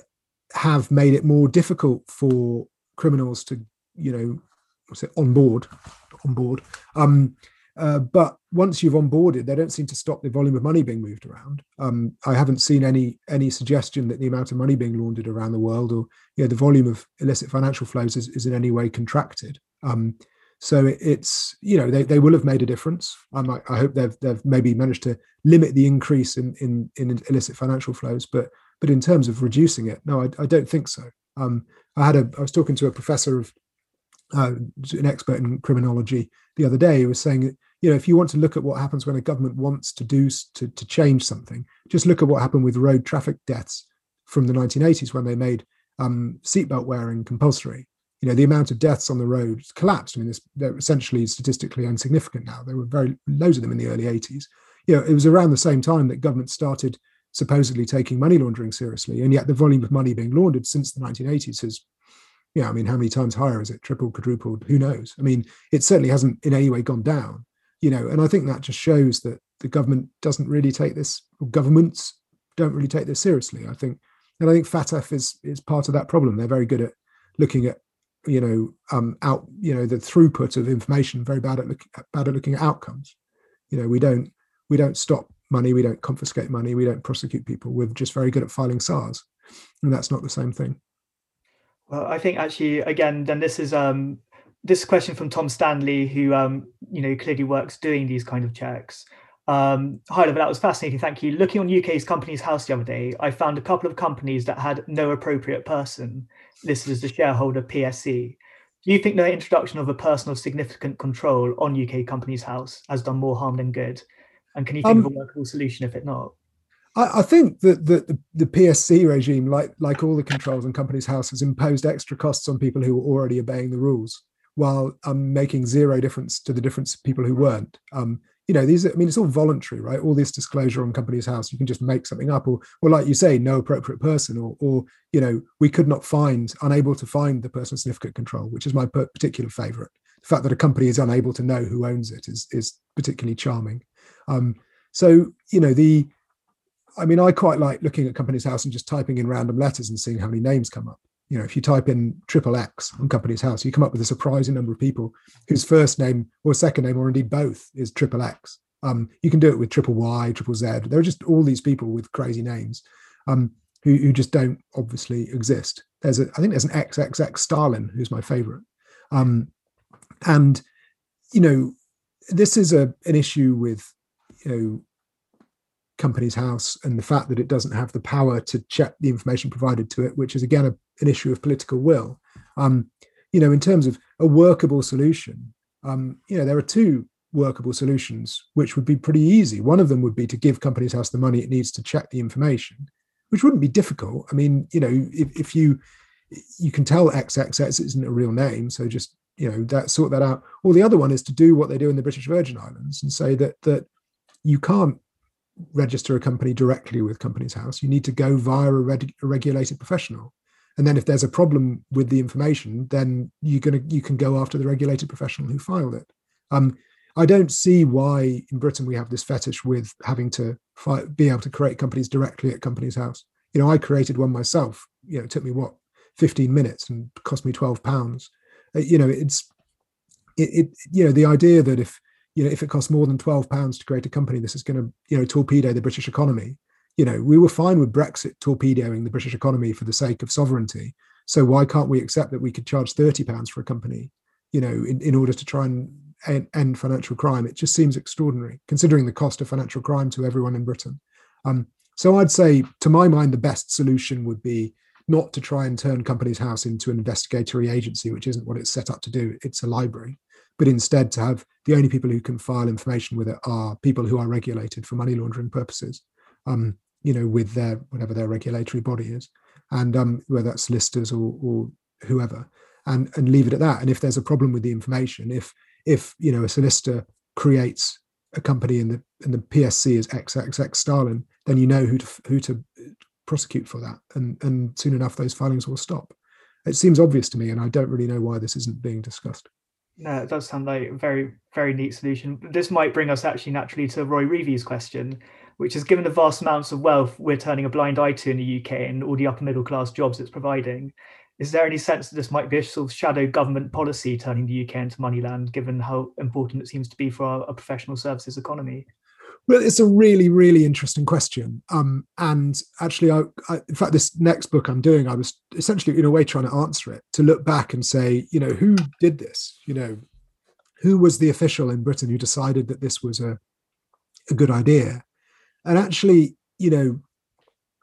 have made it more difficult for criminals to you know what's it on board on board um, uh, but once you've onboarded, they don't seem to stop the volume of money being moved around. Um, I haven't seen any any suggestion that the amount of money being laundered around the world or you know, the volume of illicit financial flows is, is in any way contracted. Um, so it, it's you know they, they will have made a difference. I, might, I hope they've they've maybe managed to limit the increase in in, in illicit financial flows, but but in terms of reducing it, no, I, I don't think so. Um, I had a I was talking to a professor of uh, an expert in criminology the other day who was saying that you know if you want to look at what happens when a government wants to do to, to change something just look at what happened with road traffic deaths from the 1980s when they made um, seatbelt wearing compulsory. You know the amount of deaths on the road collapsed. I mean this, they're essentially statistically insignificant now. There were very loads of them in the early 80s you know it was around the same time that government started supposedly taking money laundering seriously and yet the volume of money being laundered since the 1980s has yeah, I mean, how many times higher is it? Triple, quadrupled? Who knows? I mean, it certainly hasn't in any way gone down. You know, and I think that just shows that the government doesn't really take this. governments don't really take this seriously. I think, and I think FATF is is part of that problem. They're very good at looking at you know um, out you know the throughput of information very bad at looking bad at looking at outcomes you know we don't we don't stop money we don't confiscate money we don't prosecute people we're just very good at filing SARs and that's not the same thing well i think actually again then this is um this question from tom stanley who um you know clearly works doing these kind of checks um, hi, level, that was fascinating. Thank you. Looking on UK's Companies House the other day, I found a couple of companies that had no appropriate person listed as the shareholder PSC. Do you think the introduction of a person of significant control on UK Companies House has done more harm than good? And can you think um, of a workable solution if it not? I, I think that the, the, the, PSC regime, like like all the controls on Companies House, has imposed extra costs on people who were already obeying the rules, while um, making zero difference to the difference of people who weren't. Um, you know these i mean it's all voluntary right? All this disclosure on companies house you can just make something up or or like you say no appropriate person or or you know we could not find unable to find the person significant control which is my particular favorite. The fact that a company is unable to know who owns it is is particularly charming. Um so you know the i mean i quite like looking at companies house and just typing in random letters and seeing how many names come up you know, if you type in triple X on Companies House, you come up with a surprising number of people whose first name or second name, or indeed both, is triple X. Um, you can do it with triple Y, triple Z. There are just all these people with crazy names um, who, who just don't obviously exist. There's a, I think there's an XXX Stalin who's my favorite, um, and you know, this is a an issue with you know Companies House and the fact that it doesn't have the power to check the information provided to it, which is again a, an issue of political will. Um, you know, in terms of a workable solution, um, you know, there are two workable solutions which would be pretty easy. One of them would be to give Companies House the money it needs to check the information, which wouldn't be difficult. I mean, you know, if, if you you can tell XXX isn't a real name, so just you know that sort that out. Or the other one is to do what they do in the British Virgin Islands and say that that you can't register a company directly with Companies House. You need to go via a, reg- a regulated professional. And then if there's a problem with the information, then you're gonna you can go after the regulated professional who filed it. Um, I don't see why in Britain we have this fetish with having to fi- be able to create companies directly at Companies House. You know, I created one myself. You know, it took me what 15 minutes and cost me 12 pounds. Uh, you know, it's it, it you know the idea that if you know, if it costs more than 12 pounds to create a company, this is going to, you know, torpedo the British economy. You know, we were fine with Brexit torpedoing the British economy for the sake of sovereignty. So why can't we accept that we could charge 30 pounds for a company, you know, in, in order to try and end financial crime? It just seems extraordinary considering the cost of financial crime to everyone in Britain. Um, so I'd say, to my mind, the best solution would be not to try and turn Companies House into an investigatory agency, which isn't what it's set up to do. It's a library but instead to have the only people who can file information with it are people who are regulated for money laundering purposes, um, you know, with their whatever their regulatory body is, and um, whether that's solicitors or, or whoever, and and leave it at that. And if there's a problem with the information, if if you know a solicitor creates a company and the and the PSC is XXX Stalin, then you know who to who to prosecute for that, and and soon enough those filings will stop. It seems obvious to me, and I don't really know why this isn't being discussed. No, it does sound like a very, very neat solution. This might bring us actually naturally to Roy Reeves' question, which is given the vast amounts of wealth we're turning a blind eye to in the UK and all the upper middle class jobs it's providing, is there any sense that this might be a sort of shadow government policy turning the UK into moneyland, given how important it seems to be for our, our professional services economy? Well, it's a really, really interesting question. Um, and actually, I, I, in fact, this next book I'm doing, I was essentially, in a way, trying to answer it to look back and say, you know, who did this? You know, who was the official in Britain who decided that this was a, a good idea? And actually, you know,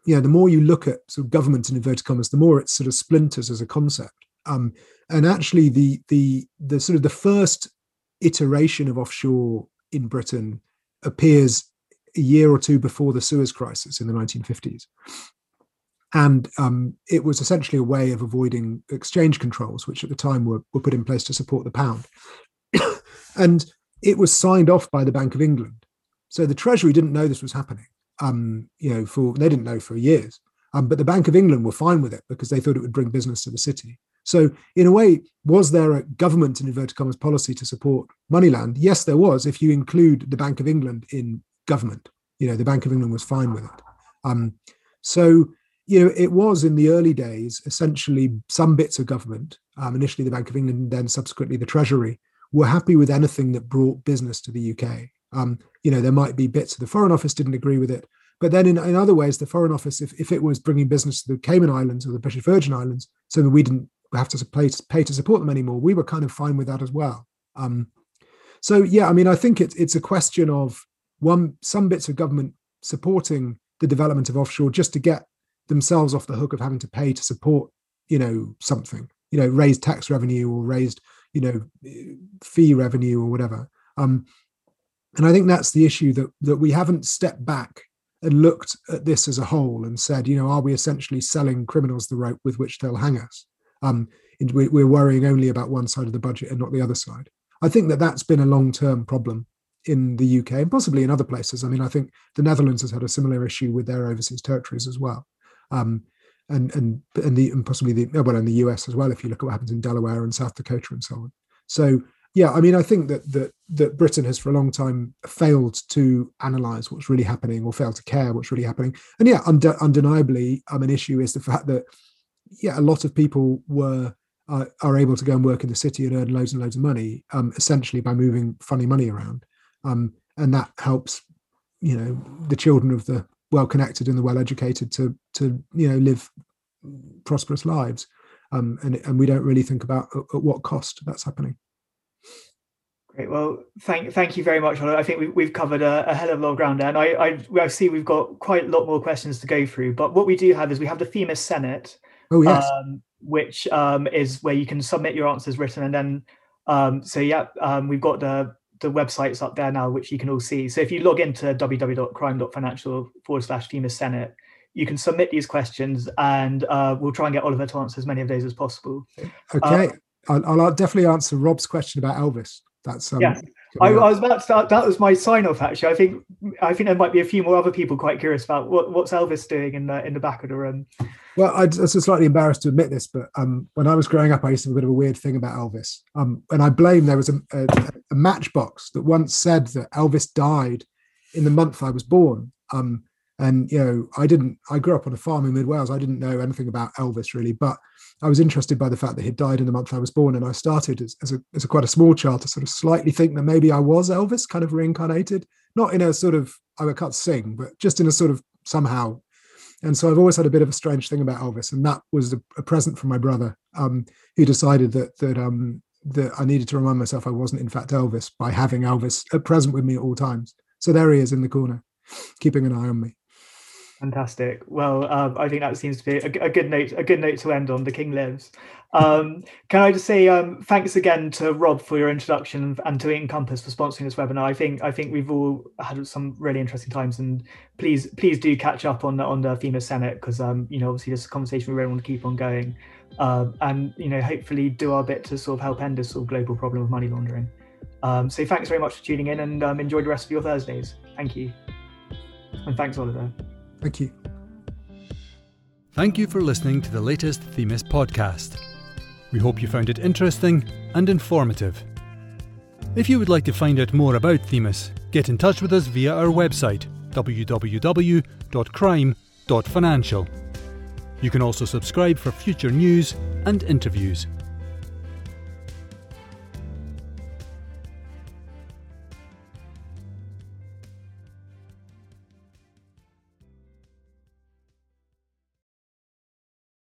you know, the more you look at sort of government in inverted commas, the more it sort of splinters as a concept. Um, and actually, the the the sort of the first iteration of offshore in Britain appears a year or two before the Suez crisis in the 1950s. And um, it was essentially a way of avoiding exchange controls, which at the time were, were put in place to support the pound. [COUGHS] and it was signed off by the Bank of England. So the Treasury didn't know this was happening. Um, you know, for they didn't know for years. Um, but the Bank of England were fine with it because they thought it would bring business to the city. So, in a way, was there a government in inverted commas policy to support Moneyland? Yes, there was. If you include the Bank of England in government, you know, the Bank of England was fine with it. Um, so, you know, it was in the early days essentially some bits of government, um, initially the Bank of England, and then subsequently the Treasury, were happy with anything that brought business to the UK. Um, you know, there might be bits of the Foreign Office didn't agree with it, but then in, in other ways, the Foreign Office, if, if it was bringing business to the Cayman Islands or the British Virgin Islands, so that we didn't have to pay, pay to support them anymore, we were kind of fine with that as well. Um, so yeah, I mean, I think it's it's a question of one some bits of government supporting the development of offshore just to get themselves off the hook of having to pay to support, you know, something, you know, raised tax revenue or raised, you know, fee revenue or whatever. Um, and I think that's the issue that that we haven't stepped back and looked at this as a whole and said, you know, are we essentially selling criminals the rope with which they'll hang us? Um, we're worrying only about one side of the budget and not the other side. I think that that's been a long-term problem in the UK and possibly in other places. I mean, I think the Netherlands has had a similar issue with their overseas territories as well, um, and and and, the, and possibly the well, in the US as well. If you look at what happens in Delaware and South Dakota and so on. So yeah, I mean, I think that that that Britain has for a long time failed to analyse what's really happening or failed to care what's really happening. And yeah, undeniably, um, an issue is the fact that yeah, a lot of people were uh, are able to go and work in the city and earn loads and loads of money, um, essentially by moving funny money around, um, and that helps, you know, the children of the well connected and the well educated to to you know live prosperous lives, um, and and we don't really think about at, at what cost that's happening. Great. Well, thank thank you very much. I think we've, we've covered a, a, hell of a lot of ground there, and I, I, I see we've got quite a lot more questions to go through. But what we do have is we have the Themis Senate, oh yes, um, which um, is where you can submit your answers written, and then um, so yeah, um, we've got the the websites up there now, which you can all see. So if you log into www.crime.financial forward slash Themis Senate, you can submit these questions, and uh, we'll try and get Oliver to answer as many of those as possible. Okay. Um, I'll, I'll, definitely answer Rob's question about Elvis. That's um, yeah. I, I, was about to start. That was my sign off. Actually, I think I think there might be a few more other people quite curious about what, what's Elvis doing in the in the back of the room. Well, I, am slightly embarrassed to admit this, but um, when I was growing up, I used to have a bit of a weird thing about Elvis, um, and I blame there was a, a, a, Matchbox that once said that Elvis died in the month I was born. Um, and you know, I didn't. I grew up on a farm in mid Wales. I didn't know anything about Elvis really, but I was interested by the fact that he died in the month I was born, and I started as, as, a, as a quite a small child to sort of slightly think that maybe I was Elvis, kind of reincarnated, not in a sort of I can't sing, but just in a sort of somehow. And so I've always had a bit of a strange thing about Elvis, and that was a, a present from my brother, um, who decided that that um, that I needed to remind myself I wasn't in fact Elvis by having Elvis at present with me at all times. So there he is in the corner, keeping an eye on me. Fantastic. Well, um, I think that seems to be a, a, good note. A good note to end on. The King lives. Um, can I just say um, thanks again to Rob for your introduction and to Encompass for sponsoring this webinar. I think I think we've all had some really interesting times, and please please do catch up on the on the Themis Senate because um, you know obviously this conversation we really want to keep on going, uh, and you know hopefully do our bit to sort of help end this sort of global problem of money laundering. Um, so thanks very much for tuning in, and enjoy the rest of your Thursdays. Thank you, and thanks Oliver. Thank you. Thank you for listening to the latest Themis podcast. We hope you found it interesting and informative. If you would like to find out more about Themis, get in touch with us via our website www.crime.financial. You can also subscribe for future news and interviews.